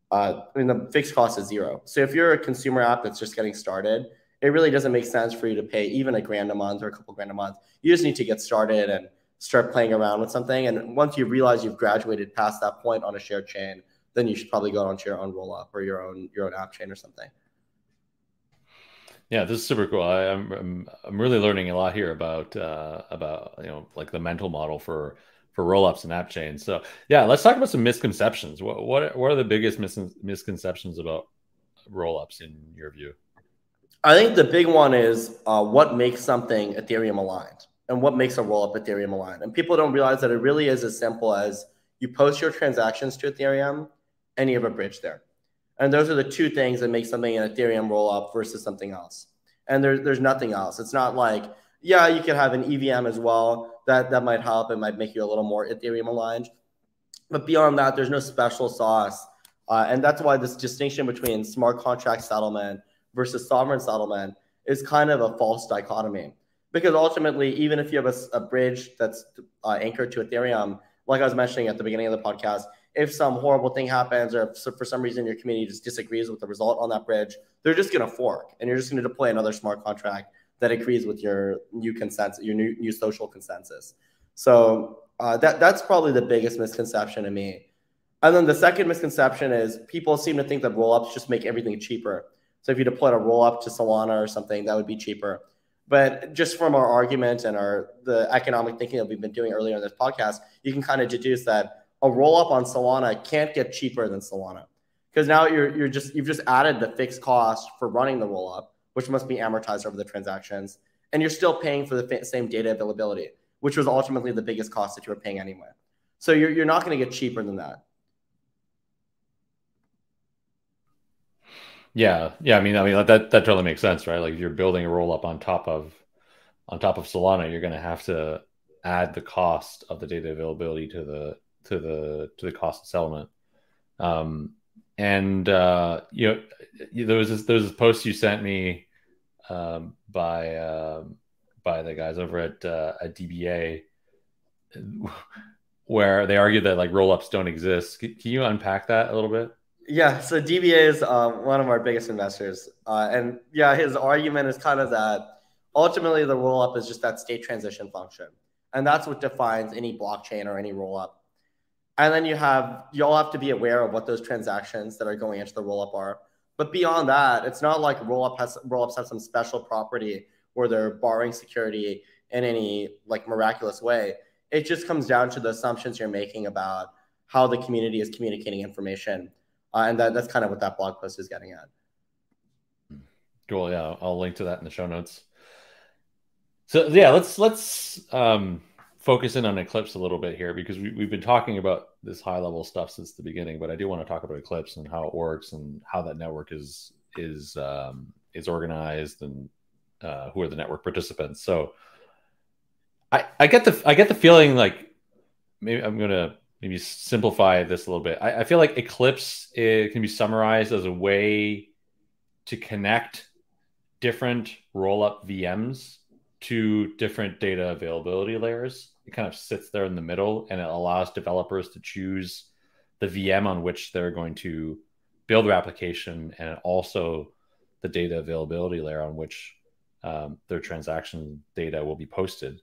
uh, I mean, the fixed cost is zero. So if you're a consumer app that's just getting started, it really doesn't make sense for you to pay even a grand a month or a couple grand a month. You just need to get started and start playing around with something. And once you realize you've graduated past that point on a shared chain, then you should probably go onto your own roll up or your own your own app chain or something. Yeah, this is super cool. I, am I'm, I'm really learning a lot here about uh, about you know like the mental model for for rollups and app chains. So yeah, let's talk about some misconceptions. What what what are the biggest mis- misconceptions about rollups in your view? I think the big one is uh, what makes something Ethereum aligned and what makes a rollup Ethereum aligned. And people don't realize that it really is as simple as you post your transactions to Ethereum and you have a bridge there. And those are the two things that make something an Ethereum rollup versus something else. And there, there's nothing else. It's not like, yeah, you could have an EVM as well. That that might help. It might make you a little more Ethereum aligned. But beyond that, there's no special sauce. Uh, and that's why this distinction between smart contract settlement versus sovereign settlement is kind of a false dichotomy. Because ultimately, even if you have a, a bridge that's uh, anchored to Ethereum, like I was mentioning at the beginning of the podcast, if some horrible thing happens or for some reason your community just disagrees with the result on that bridge, they're just going to fork and you're just going to deploy another smart contract that agrees with your new consensus, your new, new social consensus. So uh, that that's probably the biggest misconception to me. And then the second misconception is people seem to think that rollups just make everything cheaper. So if you deployed a rollup to Solana or something, that would be cheaper. But just from our argument and our the economic thinking that we've been doing earlier in this podcast, you can kind of deduce that a roll up on Solana can't get cheaper than Solana because now you're you're just you've just added the fixed cost for running the roll up, which must be amortized over the transactions, and you're still paying for the same data availability, which was ultimately the biggest cost that you were paying anyway. So you're you're not going to get cheaper than that. Yeah, yeah. I mean, I mean that that totally makes sense, right? Like if you're building a roll up on top of on top of Solana, you're going to have to add the cost of the data availability to the to the to the cost of settlement. Um, and uh, you know, there was this, there was this post you sent me um, by uh, by the guys over at uh, at DBA, where they argued that like rollups don't exist. Can you unpack that a little bit? Yeah, so DBA is uh, one of our biggest investors, uh, and yeah, his argument is kind of that ultimately the rollup is just that state transition function, and that's what defines any blockchain or any rollup. And then you have you all have to be aware of what those transactions that are going into the rollup are. But beyond that, it's not like rollup has rollups have some special property where they're borrowing security in any like miraculous way. It just comes down to the assumptions you're making about how the community is communicating information, uh, and that, that's kind of what that blog post is getting at. Cool. Yeah, I'll link to that in the show notes. So yeah, let's let's um, focus in on Eclipse a little bit here because we, have been talking about this high level stuff since the beginning, but I do want to talk about Eclipse and how it works and how that network is is um, is organized and uh, who are the network participants. So I I get the I get the feeling like maybe I'm gonna maybe simplify this a little bit. I, I feel like Eclipse it can be summarized as a way to connect different roll up VMs to different data availability layers it kind of sits there in the middle and it allows developers to choose the VM on which they're going to build their application and also the data availability layer on which um, their transaction data will be posted.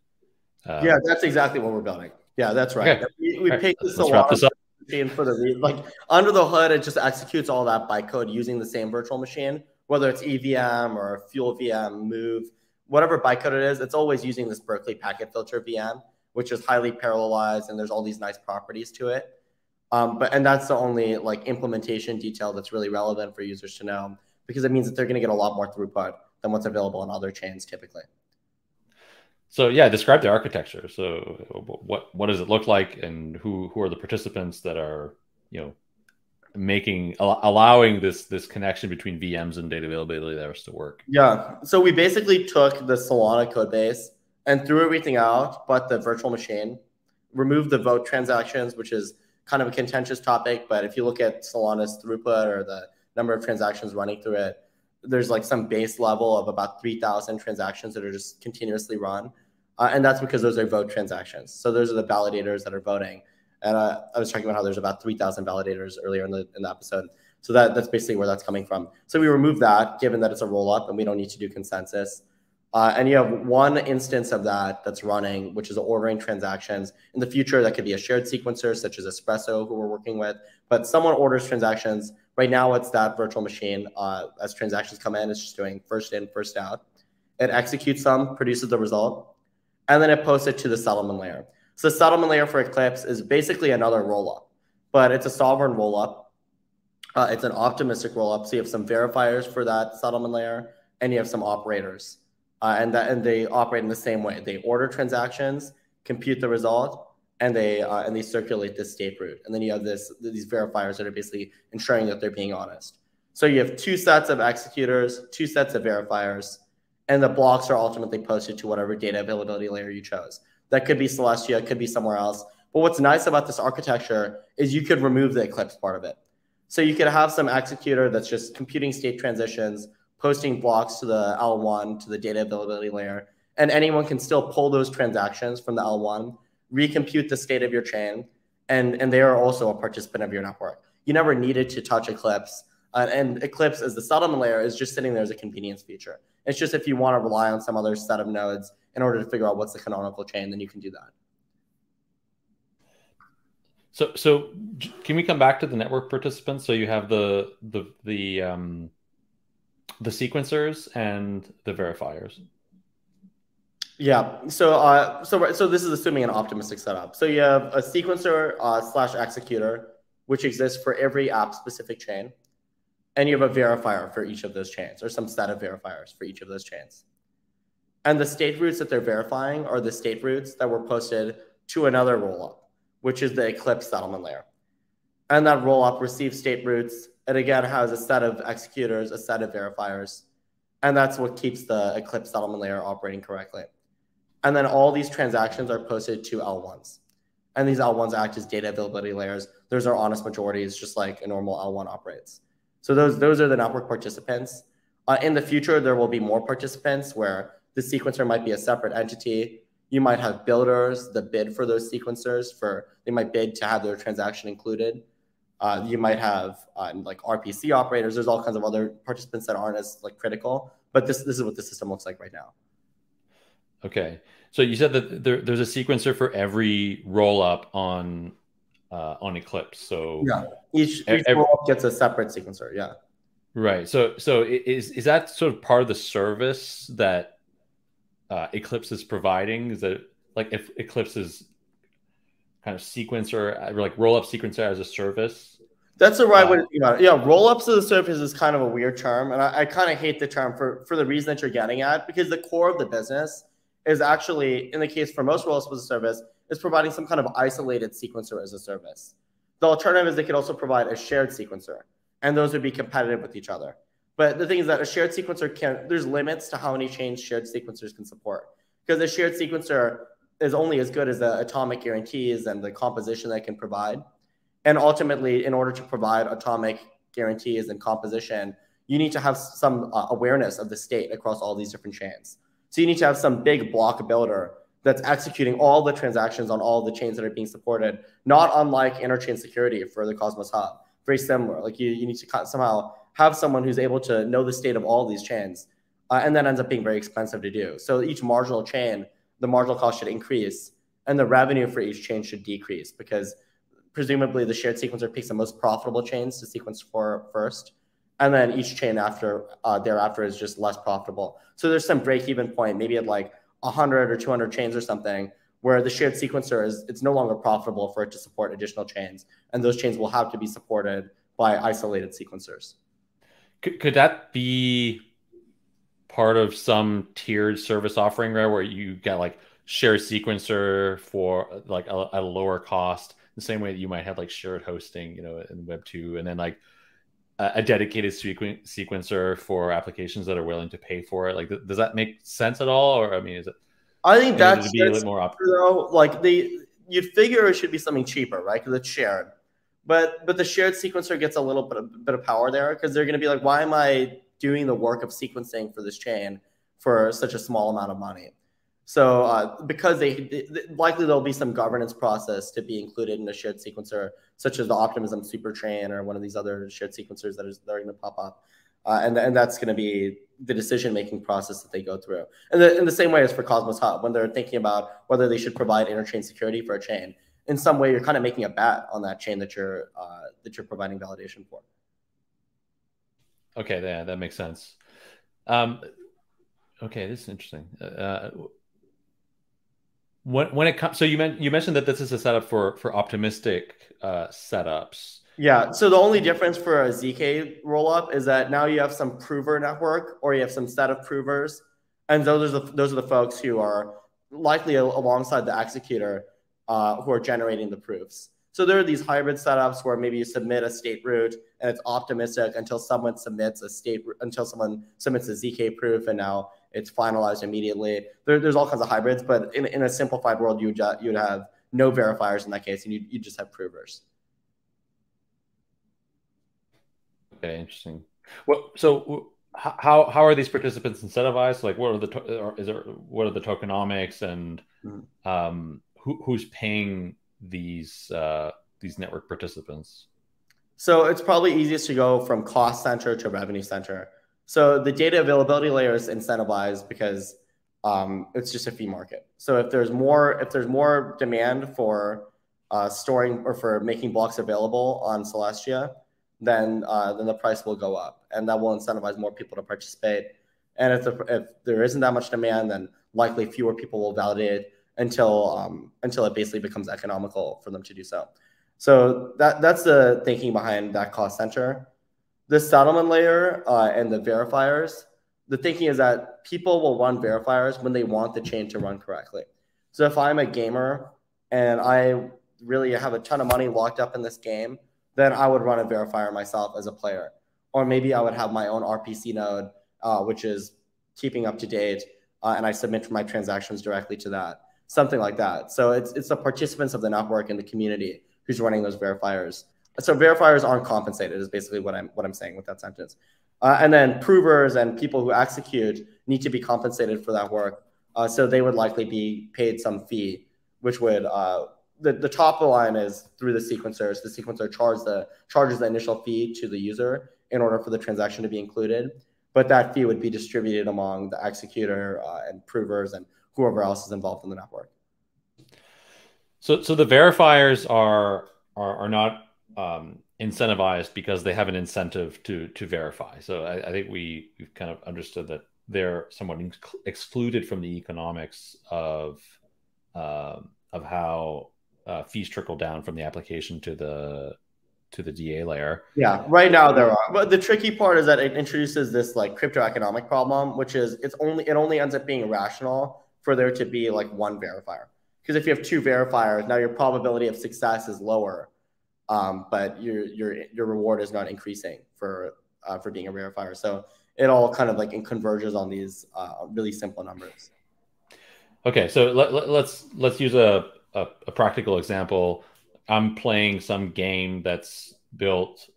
Um, yeah, that's exactly what we're building. Yeah, that's right. Okay. We, we right. this Let's wrap this up. Machine for the like under the hood, it just executes all that bytecode using the same virtual machine, whether it's EVM or Fuel VM, Move, whatever bytecode it is. It's always using this Berkeley packet filter VM which is highly parallelized and there's all these nice properties to it. Um, but and that's the only like implementation detail that's really relevant for users to know because it means that they're going to get a lot more throughput than what's available on other chains typically. So yeah, describe the architecture. So what what does it look like, and who who are the participants that are you know making allowing this this connection between VMs and data availability layers to work? Yeah. So we basically took the Solana code base and threw everything out but the virtual machine remove the vote transactions, which is kind of a contentious topic. But if you look at Solana's throughput or the number of transactions running through it, there's like some base level of about 3,000 transactions that are just continuously run. Uh, and that's because those are vote transactions. So those are the validators that are voting. And uh, I was talking about how there's about 3,000 validators earlier in the, in the episode. So that, that's basically where that's coming from. So we remove that, given that it's a roll up and we don't need to do consensus. Uh, and you have one instance of that that's running, which is ordering transactions. In the future, that could be a shared sequencer, such as Espresso, who we're working with. But someone orders transactions. Right now, it's that virtual machine. Uh, as transactions come in, it's just doing first in, first out. It executes them, produces the result, and then it posts it to the settlement layer. So the settlement layer for Eclipse is basically another rollup, but it's a sovereign rollup. Uh, it's an optimistic rollup. So you have some verifiers for that settlement layer, and you have some operators uh, and that and they operate in the same way. They order transactions, compute the result, and they uh, and they circulate this state root. And then you have this these verifiers that are basically ensuring that they're being honest. So you have two sets of executors, two sets of verifiers, and the blocks are ultimately posted to whatever data availability layer you chose. That could be Celestia, could be somewhere else. But what's nice about this architecture is you could remove the Eclipse part of it. So you could have some executor that's just computing state transitions posting blocks to the L1 to the data availability layer, and anyone can still pull those transactions from the L1, recompute the state of your chain, and and they are also a participant of your network. You never needed to touch Eclipse, uh, and Eclipse as the settlement layer is just sitting there as a convenience feature. It's just if you want to rely on some other set of nodes in order to figure out what's the canonical chain, then you can do that. So, so can we come back to the network participants? So you have the the the um, the sequencers and the verifiers. Yeah. So, uh, so so this is assuming an optimistic setup. So you have a sequencer uh, slash executor, which exists for every app specific chain, and you have a verifier for each of those chains, or some set of verifiers for each of those chains. And the state roots that they're verifying are the state roots that were posted to another rollup, which is the Eclipse settlement layer. And that rollup receives state roots it again has a set of executors, a set of verifiers, and that's what keeps the Eclipse settlement layer operating correctly. And then all these transactions are posted to L1s. And these L1s act as data availability layers. Those are honest majorities, just like a normal L1 operates. So those, those are the network participants. Uh, in the future, there will be more participants where the sequencer might be a separate entity. You might have builders that bid for those sequencers for they might bid to have their transaction included. Uh, you might have uh, like RPC operators. There's all kinds of other participants that aren't as like critical, but this this is what the system looks like right now. Okay, so you said that there, there's a sequencer for every roll up on uh, on Eclipse. So yeah, each, each every, roll up gets a separate sequencer. Yeah. Right. So so is is that sort of part of the service that uh, Eclipse is providing? Is that like if Eclipse is kind of sequencer, like roll up sequencer as a service? That's the right way to think about it. Yeah, roll ups as a service is kind of a weird term. And I, I kind of hate the term for, for the reason that you're getting at, because the core of the business is actually, in the case for most roll ups as a service, is providing some kind of isolated sequencer as a service. The alternative is they could also provide a shared sequencer, and those would be competitive with each other. But the thing is that a shared sequencer can, there's limits to how many chains shared sequencers can support. Because a shared sequencer is only as good as the atomic guarantees and the composition that can provide. And ultimately, in order to provide atomic guarantees and composition, you need to have some uh, awareness of the state across all these different chains. So you need to have some big block builder that's executing all the transactions on all the chains that are being supported, not unlike interchain security for the Cosmos Hub. Very similar. Like you, you need to somehow have someone who's able to know the state of all these chains. Uh, and that ends up being very expensive to do. So each marginal chain, the marginal cost should increase and the revenue for each chain should decrease because presumably the shared sequencer picks the most profitable chains to sequence for first, and then each chain after uh, thereafter is just less profitable. So there's some break even point, maybe at like 100 or 200 chains or something, where the shared sequencer is it's no longer profitable for it to support additional chains, and those chains will have to be supported by isolated sequencers. Could, could that be part of some tiered service offering, right, where you get like share sequencer for like a, a lower cost? the same way that you might have like shared hosting, you know, in Web two, and then like a, dedicated sequen- sequencer for applications that are willing to pay for it. Like, th- does that make sense at all? Or I mean, is it? I think that's, be a little more op- though. Like the you'd figure it should be something cheaper, right? Because it's shared. But but the shared sequencer gets a little bit of, bit of power there because they're going to be like, why am I doing the work of sequencing for this chain for such a small amount of money? So uh, because they, they, likely there'll be some governance process to be included in a shared sequencer, such as the Optimism Superchain or one of these other shared sequencers that, is, that are going to pop up, uh, and and that's going to be the decision making process that they go through. And the, in the same way as for Cosmos Hub, when they're thinking about whether they should provide interchain security for a chain, in some way you're kind of making a bet on that chain that you're uh, that you're providing validation for. Okay, yeah, that makes sense. Um, okay, this is interesting. Uh, when when it comes, so you meant you mentioned that this is a setup for for optimistic uh, setups. Yeah. So the only difference for a zk rollup is that now you have some prover network, or you have some set of provers, and those are the those are the folks who are likely alongside the executor uh, who are generating the proofs. So there are these hybrid setups where maybe you submit a state root and it's optimistic until someone submits a state until someone submits a zk proof, and now it's finalized immediately. There, there's all kinds of hybrids, but in, in a simplified world, you would, you would have no verifiers in that case, and you you just have provers. Okay, interesting. Well, so how how are these participants incentivized? Like, what are the to- is there what are the tokenomics and mm-hmm. um, who who's paying these uh, these network participants? So it's probably easiest to go from cost center to revenue center. So the data availability layer is incentivized because um, it's just a fee market. So if there's more if there's more demand for uh, storing or for making blocks available on Celestia, then uh, then the price will go up, and that will incentivize more people to participate. And if, the, if there isn't that much demand, then likely fewer people will validate until um, until it basically becomes economical for them to do so. So that that's the thinking behind that cost center the settlement layer uh, and the verifiers, the thinking is that people will run verifiers when they want the chain to run correctly. So if I'm a gamer and I really have a ton of money locked up in this game, then I would run a verifier myself as a player. Or maybe I would have my own RPC node, uh, which is keeping up to date, uh, and I submit my transactions directly to that, something like that. So it's it's the participants of the network and the community who's running those verifiers so verifiers aren't compensated is basically what I'm what I'm saying with that sentence. Uh, and then provers and people who execute need to be compensated for that work. Uh, so they would likely be paid some fee, which would uh, the, the top of the line is through the sequencers. The sequencer charges the charges the initial fee to the user in order for the transaction to be included, but that fee would be distributed among the executor uh, and provers and whoever else is involved in the network. So, so the verifiers are are, are not um, incentivized because they have an incentive to to verify. So I, I think we we've kind of understood that they're somewhat excluded from the economics of uh, of how uh, fees trickle down from the application to the to the DA layer. Yeah, right now there are. But the tricky part is that it introduces this like crypto economic problem, which is it's only it only ends up being rational for there to be like one verifier. Because if you have two verifiers, now your probability of success is lower um, but your your your reward is not increasing for uh, for being a verifier. So it all kind of like converges on these uh, really simple numbers. Okay, so let, let, let's let's use a, a, a practical example. I'm playing some game that's built,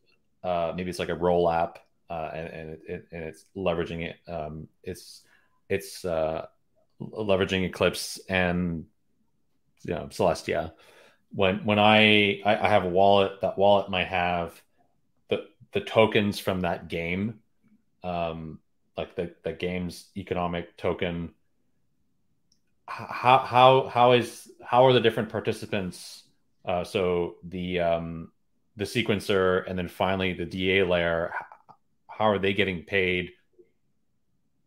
uh, maybe it's like a roll app, uh, and, and, it, and, it's leveraging it. Um, it's it's uh, leveraging Eclipse and you know Celestia when when I, I, I have a wallet, that wallet might have the the tokens from that game, um, like the the game's economic token. How how how is how are the different participants? Uh, so the um, the sequencer and then finally the DA layer. How are they getting paid?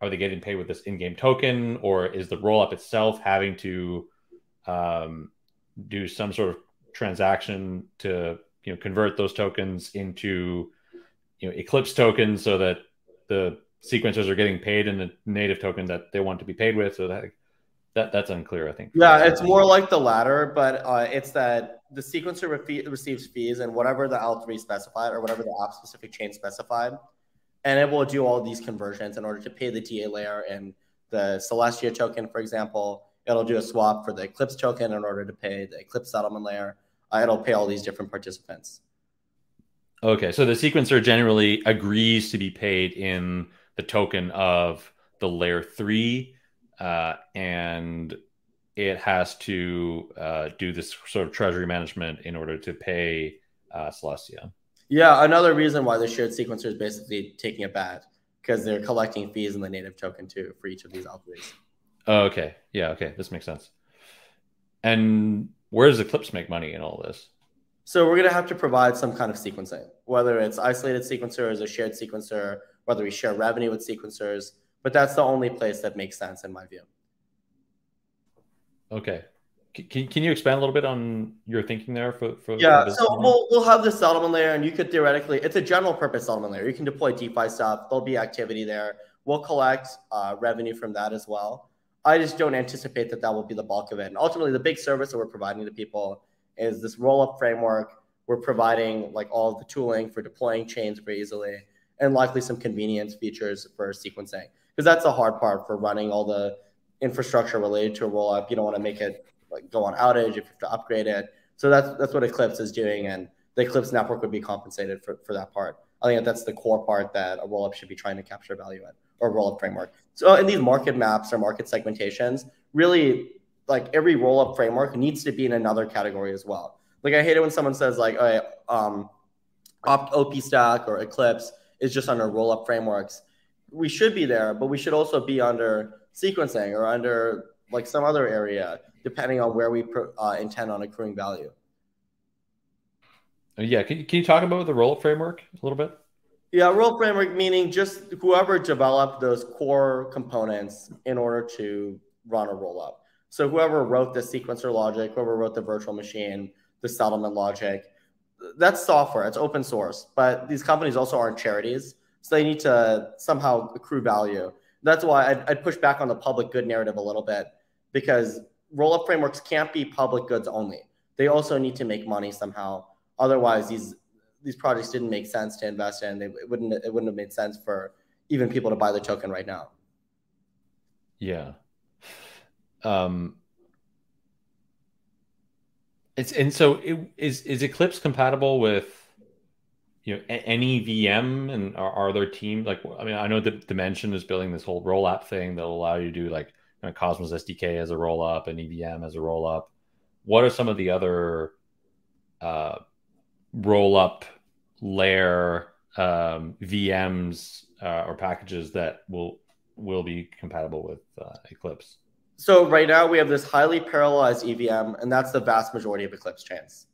Are they getting paid with this in-game token, or is the rollup itself having to um, do some sort of transaction to you know convert those tokens into you know Eclipse tokens so that the sequencers are getting paid in the native token that they want to be paid with. So that that that's unclear, I think. Yeah, it's more like the latter, but uh, it's that the sequencer re- receives fees and whatever the L3 specified or whatever the app specific chain specified, and it will do all these conversions in order to pay the DA layer and the Celestia token, for example, It'll do a swap for the Eclipse token in order to pay the Eclipse settlement layer. Uh, it'll pay all these different participants. Okay, so the sequencer generally agrees to be paid in the token of the layer three, uh, and it has to uh, do this sort of treasury management in order to pay uh, Celestia. Yeah, another reason why the shared sequencer is basically taking a bet because they're collecting fees in the native token too for each of these algorithms. Oh, okay. Yeah. Okay. This makes sense. And where does Eclipse make money in all this? So we're going to have to provide some kind of sequencing, whether it's isolated sequencers or shared sequencer, whether we share revenue with sequencers. But that's the only place that makes sense in my view. Okay. Can, can you expand a little bit on your thinking there for, for yeah for so we'll, we'll have the settlement layer and you could theoretically it's a general purpose settlement layer you can deploy defi stuff there'll be activity there we'll collect uh, revenue from that as well i just don't anticipate that that will be the bulk of it. And ultimately the big service that we're providing to people is this roll up framework. We're providing like all the tooling for deploying chains very easily and likely some convenience features for sequencing. Because that's the hard part for running all the infrastructure related to a roll up you don't want to make it like go on outage if you have to upgrade it. So that's that's what Eclipse is doing, and the Eclipse network would be compensated for, for that part. I think that's the core part that a rollup should be trying to capture value in, or rollup framework. So in these market maps or market segmentations, really like every rollup framework needs to be in another category as well. Like I hate it when someone says like, "Oh, right, um, Opt OP Stack or Eclipse is just under rollup frameworks." We should be there, but we should also be under sequencing or under like some other area depending on where we uh, intend on accruing value. Yeah, can you, can you talk about the roll up framework a little bit? Yeah, roll framework meaning just whoever developed those core components in order to run a roll up. So whoever wrote the sequencer logic, whoever wrote the virtual machine, the settlement logic, that's software. It's open source. But these companies also aren't charities, so they need to somehow accrue value. That's why I'd, I'd push back on the public good narrative a little bit because roll-up frameworks can't be public goods only. They also need to make money somehow. Otherwise, these these projects didn't make sense to invest in. They, it wouldn't it wouldn't have made sense for even people to buy the token right now. Yeah. Um. It's and so it, is is Eclipse compatible with you know any VM and are, are there teams like I mean I know that Dymension is building this whole roll up thing that'll allow you to do like you Cosmos SDK as a roll up and EVM as a roll up. What are some of the other uh, roll up layer um, VMs uh, or packages that will will be compatible with uh, Eclipse? So right now we have this highly parallelized EVM, and that's the vast majority of Eclipse chains.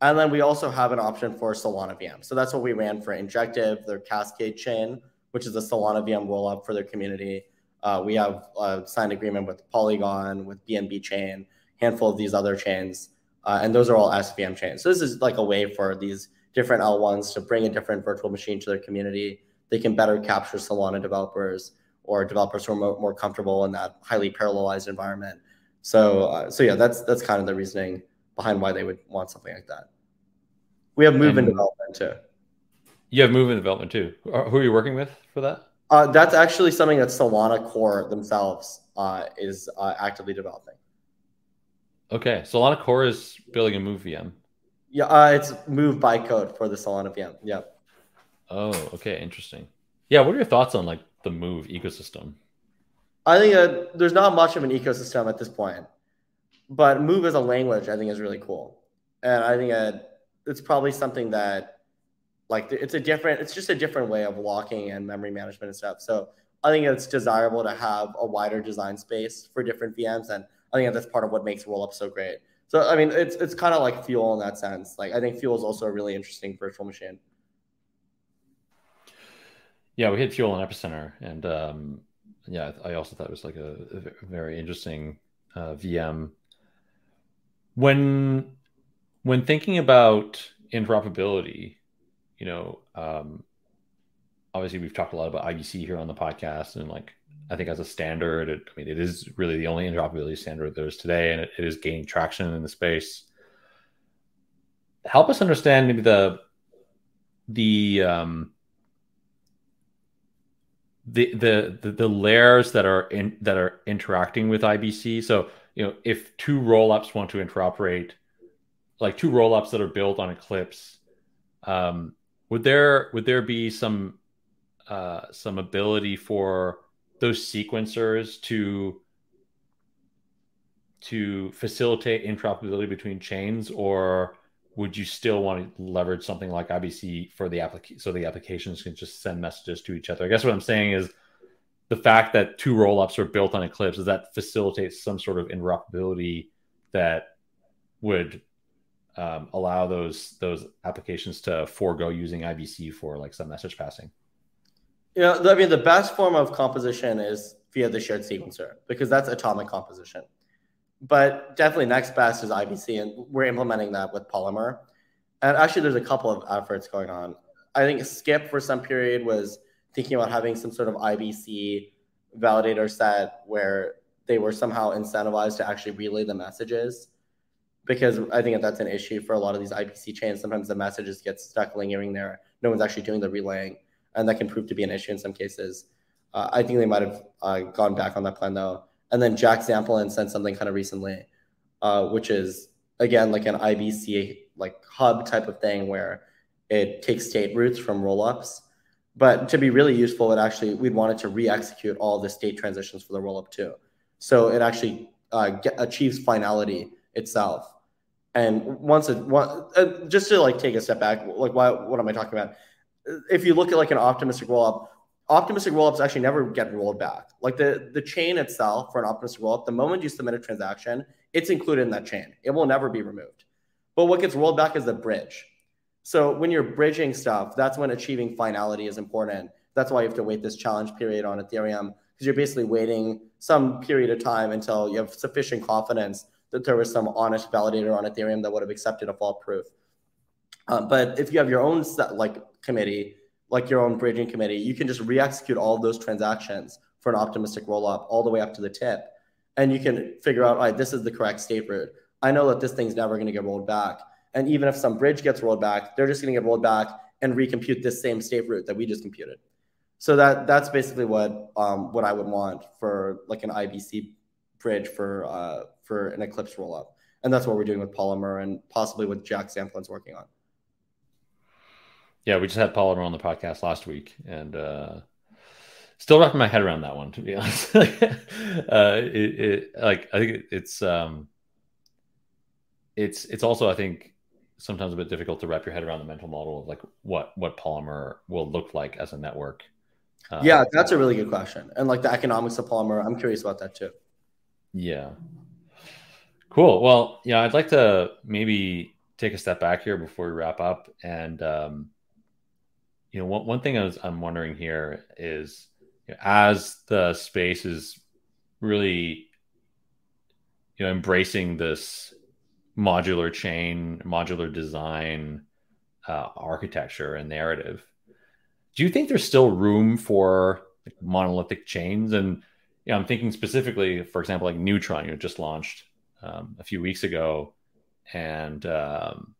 And then we also have an option for Solana VM. So that's what we ran for Injective, their Cascade chain, which is a Solana VM rollup for their community. Uh, we have a signed agreement with Polygon, with BNB Chain, handful of these other chains, uh, and those are all SVM chains. So this is like a way for these different L1s to bring a different virtual machine to their community. They can better capture Solana developers or developers who are more, more comfortable in that highly parallelized environment. So, uh, so yeah, that's that's kind of the reasoning behind why they would want something like that. We have move in development too. You have move in development too. Who are you working with for that? Uh, that's actually something that Solana Core themselves uh, is uh, actively developing. Okay, Solana Core is building a Move VM. Yeah, uh, it's Move bytecode for the Solana VM. Yep. Oh, okay, interesting. Yeah, what are your thoughts on like the Move ecosystem? I think that there's not much of an ecosystem at this point, but Move as a language, I think, is really cool, and I think that it's probably something that like it's a different it's just a different way of locking and memory management and stuff so i think it's desirable to have a wider design space for different vms and i think that's part of what makes rollup so great. So i mean it's it's kind of like fuel in that sense. Like i think fuel is also a really interesting virtual machine. Yeah we hit fuel in epicenter and um yeah i also thought it was like a, a very interesting uh, vm when when thinking about interoperability you know, um, obviously we've talked a lot about IBC here on the podcast, and like I think as a standard, it, I mean, it is really the only interoperability standard there is today, and it, it is gaining traction in the space. Help us understand maybe the the um, the, the the the layers that are in that are interacting with IBC. So you know, if two rollups want to interoperate, like two rollups that are built on Eclipse, um, would there would there be some uh, some ability for those sequencers to to facilitate interoperability between chains, or would you still want to leverage something like IBC for the application so the applications can just send messages to each other? I guess what I'm saying is the fact that two rollups are built on Eclipse does that facilitate some sort of interoperability that would um, allow those those applications to forego using IBC for like some message passing? You know, I mean, the best form of composition is via the shared sequencer because that's atomic composition. But definitely next best is IBC, and we're implementing that with Polymer. And actually, there's a couple of efforts going on. I think Skip for some period was thinking about having some sort of IBC validator set where they were somehow incentivized to actually relay the messages because I think that that's an issue for a lot of these IBC chains. Sometimes the messages get stuck lingering there. No one's actually doing the relaying, and that can prove to be an issue in some cases. Uh, I think they might have uh, gone back on that plan though. And then Jack Zampolin sent something kind of recently, uh, which is again like an IBC like hub type of thing where it takes state roots from rollups. But to be really useful, it actually we'd want it to re-execute all the state transitions for the rollup too. So it actually uh, get, achieves finality itself. And once it one, uh, just to like take a step back, like why, what am I talking about? If you look at like an optimistic rollup, optimistic rollups actually never get rolled back. Like the the chain itself for an optimistic rollup, the moment you submit a transaction, it's included in that chain. It will never be removed. But what gets rolled back is the bridge. So when you're bridging stuff, that's when achieving finality is important. That's why you have to wait this challenge period on Ethereum because you're basically waiting some period of time until you have sufficient confidence that there was some honest validator on Ethereum that would have accepted a fault proof. Um, but if you have your own set, like committee, like your own bridging committee, you can just re-execute all those transactions for an optimistic rollup all the way up to the tip. And you can figure out, all right, this is the correct state root. I know that this thing's never going to get rolled back. And even if some bridge gets rolled back, they're just going to get rolled back and recompute this same state root that we just computed. So that that's basically what um, what I would want for like an IBC bridge for uh, for an Eclipse rollup, and that's what we're doing with Polymer and possibly what Jack Zampolin's working on. Yeah, we just had Polymer on the podcast last week, and uh, still wrapping my head around that one. To be honest, uh, it, it, like I think it's um, it's it's also I think sometimes a bit difficult to wrap your head around the mental model of like what what Polymer will look like as a network. Uh, yeah, that's a really good question, and like the economics of Polymer, I'm curious about that too. Yeah. Cool. Well, yeah, I'd like to maybe take a step back here before we wrap up and um, you know, one, one thing I was, I'm wondering here is you know, as the space is really, you know, embracing this modular chain, modular design uh, architecture and narrative, do you think there's still room for like, monolithic chains? And you know, I'm thinking specifically, for example, like Neutron, you know, just launched um, a few weeks ago, and um,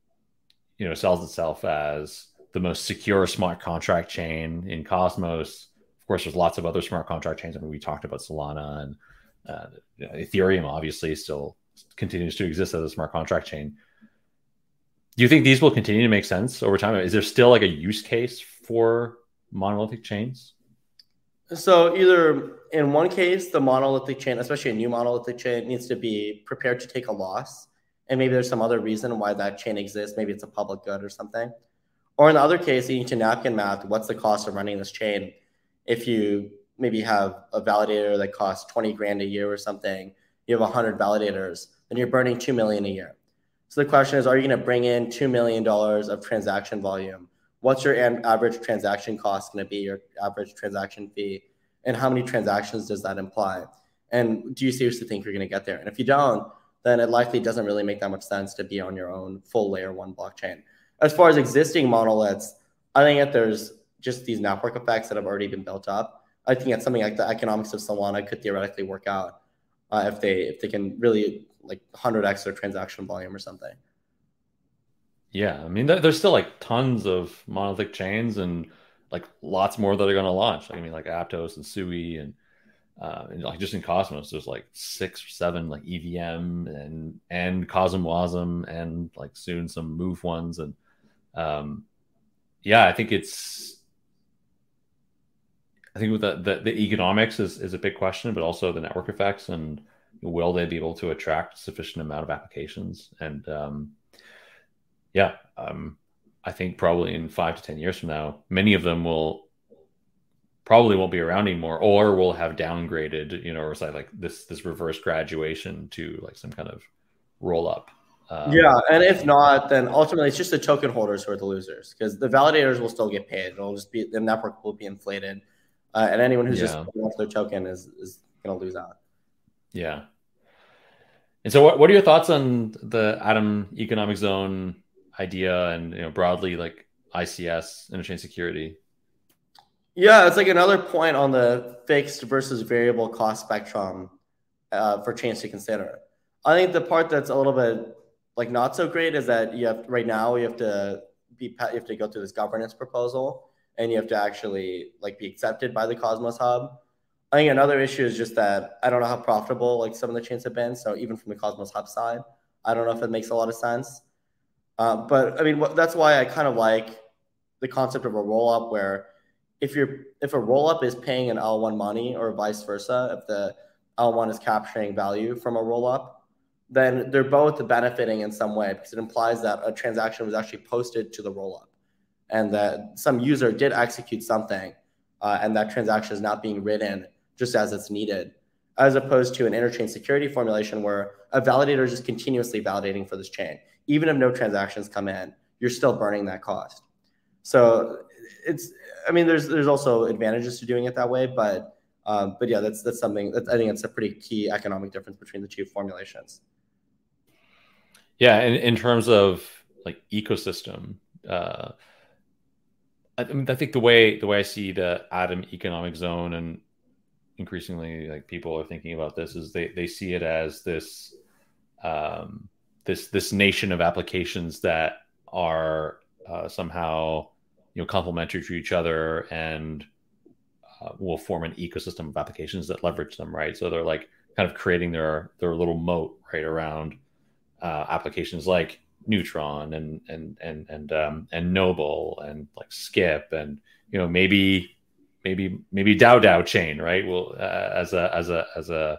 you know, sells itself as the most secure smart contract chain in Cosmos. Of course, there's lots of other smart contract chains. I mean, we talked about Solana and uh, Ethereum, obviously, still continues to exist as a smart contract chain. Do you think these will continue to make sense over time? Is there still like a use case for monolithic chains? So either in one case, the monolithic chain, especially a new monolithic chain, needs to be prepared to take a loss. And maybe there's some other reason why that chain exists. Maybe it's a public good or something. Or in the other case, you need to napkin math what's the cost of running this chain. If you maybe have a validator that costs 20 grand a year or something, you have 100 validators, then you're burning 2 million a year. So the question is, are you going to bring in $2 million of transaction volume? What's your average transaction cost going to be, your average transaction fee? And how many transactions does that imply? And do you seriously think you're going to get there? And if you don't, then it likely doesn't really make that much sense to be on your own full layer one blockchain as far as existing monoliths, I think that there's just these network effects that have already been built up. I think that something like the economics of Solana could theoretically work out uh, if they if they can really like 100x their transaction volume or something. Yeah, I mean, there's still like tons of monolithic chains and like lots more that are going to launch. I mean, like Aptos and Sui and uh, and like just in Cosmos, there's like six or seven like EVM and and CosmWasm and like soon some Move ones and um, yeah, I think it's I think with the, the, the economics is is a big question, but also the network effects and will they be able to attract sufficient amount of applications? And um, yeah, um, I think probably in five to ten years from now, many of them will probably won't be around anymore or will have downgraded you know or say like this this reverse graduation to like some kind of roll up um, yeah and if not then ultimately it's just the token holders who are the losers because the validators will still get paid it'll just be the network will be inflated uh, and anyone who's yeah. just off their token is is going to lose out yeah and so what, what are your thoughts on the atom economic zone idea and you know broadly like ics interchain security yeah, it's like another point on the fixed versus variable cost spectrum uh, for chains to consider. I think the part that's a little bit like not so great is that you have right now you have to be you have to go through this governance proposal and you have to actually like be accepted by the Cosmos Hub. I think another issue is just that I don't know how profitable like some of the chains have been. So even from the Cosmos Hub side, I don't know if it makes a lot of sense. Uh, but I mean, that's why I kind of like the concept of a roll up where if you're if a roll up is paying an L1 money or vice versa, if the L1 is capturing value from a roll up, then they're both benefiting in some way because it implies that a transaction was actually posted to the roll up and that some user did execute something uh, and that transaction is not being written just as it's needed, as opposed to an interchain security formulation where a validator is just continuously validating for this chain. Even if no transactions come in, you're still burning that cost. So it's I mean, there's there's also advantages to doing it that way, but um, but yeah, that's that's something that I think it's a pretty key economic difference between the two formulations. Yeah, in, in terms of like ecosystem, uh, I, mean, I think the way the way I see the Atom economic zone and increasingly like people are thinking about this is they they see it as this um, this this nation of applications that are uh, somehow you know complementary to each other and uh, will form an ecosystem of applications that leverage them right? So they're like kind of creating their their little moat right around uh, applications like neutron and and and and um, and noble and like skip and you know maybe maybe maybe DAO DAO chain right? Well uh, as a as a as a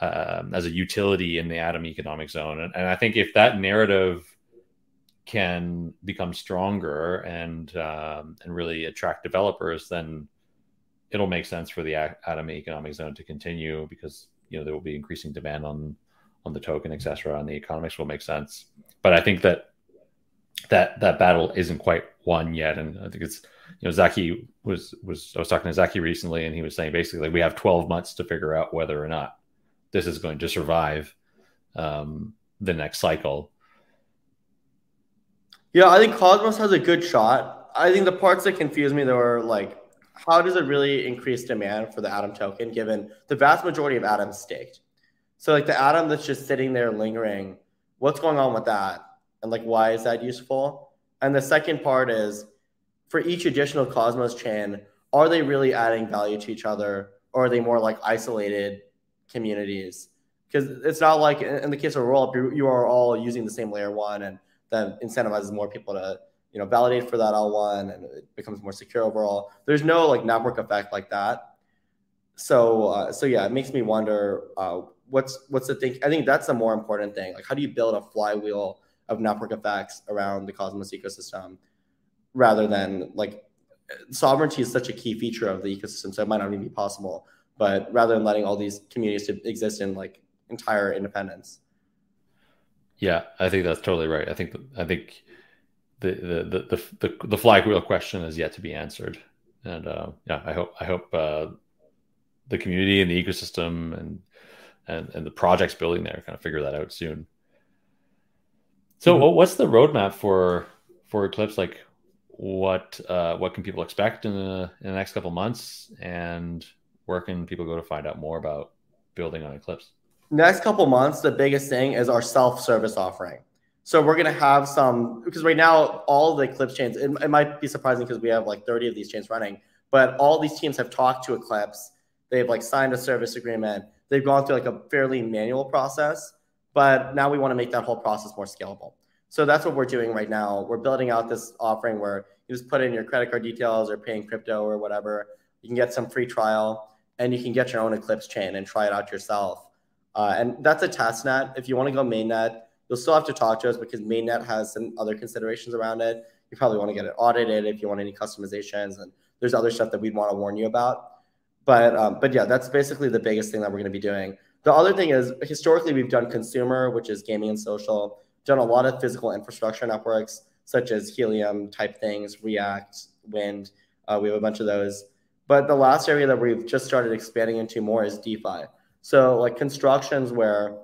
um, as a utility in the atom economic zone. And, and i think if that narrative can become stronger and um, and really attract developers, then it'll make sense for the Atom Economic Zone to continue because you know there will be increasing demand on on the token, etc. And the economics will make sense. But I think that that that battle isn't quite won yet, and I think it's you know Zaki was was I was talking to Zaki recently, and he was saying basically we have 12 months to figure out whether or not this is going to survive um, the next cycle yeah, I think Cosmos has a good shot. I think the parts that confuse me though are like, how does it really increase demand for the Atom token given the vast majority of Atoms staked? So like the Atom that's just sitting there lingering, what's going on with that? And like why is that useful? And the second part is for each additional Cosmos chain, are they really adding value to each other or are they more like isolated communities? Because it's not like in the case of rollup, you, you are all using the same layer one and that incentivizes more people to you know validate for that L1 and it becomes more secure overall. There's no like network effect like that. So uh, so yeah, it makes me wonder uh, what's what's the thing. I think that's the more important thing. Like how do you build a flywheel of network effects around the Cosmos ecosystem rather than like sovereignty is such a key feature of the ecosystem, so it might not even be possible. But rather than letting all these communities to exist in like entire independence. Yeah, I think that's totally right. I think I think the the the the, the flywheel question is yet to be answered, and uh, yeah, I hope I hope uh, the community and the ecosystem and and and the projects building there kind of figure that out soon. So, mm-hmm. what's the roadmap for for Eclipse? Like, what uh, what can people expect in the in the next couple months, and where can people go to find out more about building on Eclipse? next couple months, the biggest thing is our self-service offering. So we're gonna have some because right now all the Eclipse chains. It, it might be surprising because we have like 30 of these chains running, but all these teams have talked to Eclipse They've like signed a service agreement. They've gone through like a fairly manual process, but now we want to make that whole process more scalable. So that's what we're doing right now. We're building out this offering where you just put in your credit card details or paying crypto or whatever. You can get some free trial and you can get your own Eclipse chain and try it out yourself. Uh, and that's a test net. If you want to go mainnet, you'll still have to talk to us because mainnet has some other considerations around it. You probably want to get it audited if you want any customizations, and there's other stuff that we'd want to warn you about. But um, but yeah, that's basically the biggest thing that we're going to be doing. The other thing is historically we've done consumer, which is gaming and social, done a lot of physical infrastructure networks such as Helium type things, React, Wind. Uh, we have a bunch of those. But the last area that we've just started expanding into more is DeFi. So like constructions where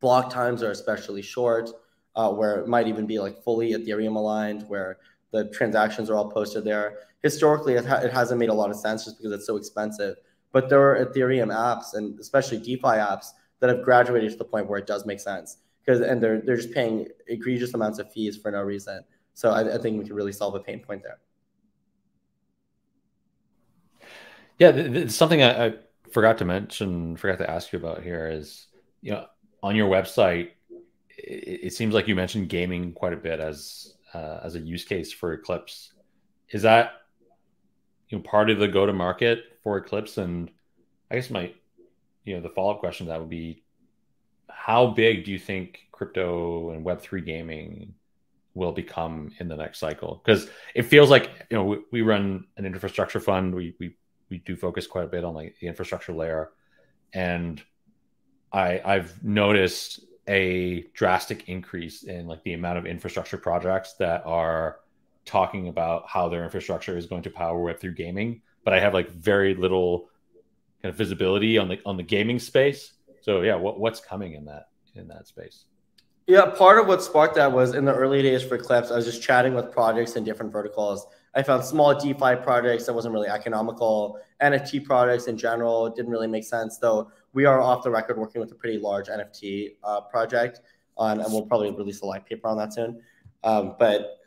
block times are especially short, uh, where it might even be like fully Ethereum aligned, where the transactions are all posted there. Historically, it, ha- it hasn't made a lot of sense just because it's so expensive. But there are Ethereum apps and especially DeFi apps that have graduated to the point where it does make sense because and they're they're just paying egregious amounts of fees for no reason. So I, I think we can really solve a pain point there. Yeah, it's something I, I forgot to mention, forgot to ask you about here is, you know, on your website, it, it seems like you mentioned gaming quite a bit as uh, as a use case for Eclipse. Is that you know part of the go to market for Eclipse? And I guess my you know the follow up question that would be, how big do you think crypto and Web three gaming will become in the next cycle? Because it feels like you know we, we run an infrastructure fund. We we we do focus quite a bit on like the infrastructure layer, and I I've noticed a drastic increase in like the amount of infrastructure projects that are talking about how their infrastructure is going to power web three gaming but i have like very little kind of visibility on the on the gaming space. So yeah what, what's coming in that in that space? Yeah part of what sparked that was in the early days for Eclipse i was just chatting with projects in different verticals. I found small DeFi projects that wasn't really economical. NFT projects in general didn't really make sense, though we are off the record working with a pretty large NFT uh, project, on, and we'll probably release a light paper on that soon. Um, but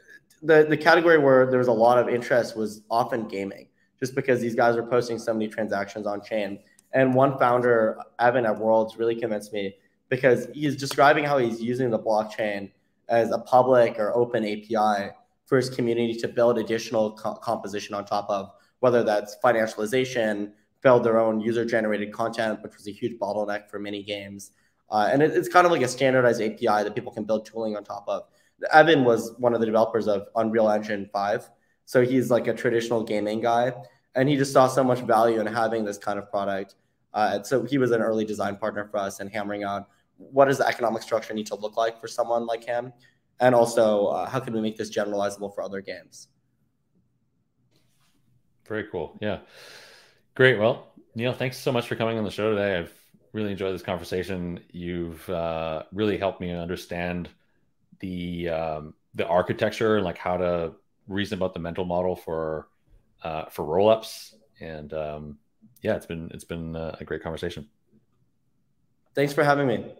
the, the category where there was a lot of interest was often gaming, just because these guys are posting so many transactions on chain. And one founder, Evan at Worlds, really convinced me because he's describing how he's using the blockchain as a public or open API for his community to build additional co- composition on top of, whether that's financialization, build their own user generated content, which was a huge bottleneck for many games. Uh, and it, it's kind of like a standardized API that people can build tooling on top of. Evan was one of the developers of Unreal Engine 5. So he's like a traditional gaming guy. And he just saw so much value in having this kind of product. Uh, so he was an early design partner for us and hammering on what does the economic structure need to look like for someone like him and also uh, how can we make this generalizable for other games very cool yeah great. Well Neel thanks so much for coming on the show today. I've really enjoyed this conversation. You've uh, really helped me understand the um, the architecture and like how to reason about the mental model for uh, for rollups. And um, yeah it's been it's been uh, a great conversation. Thanks for having me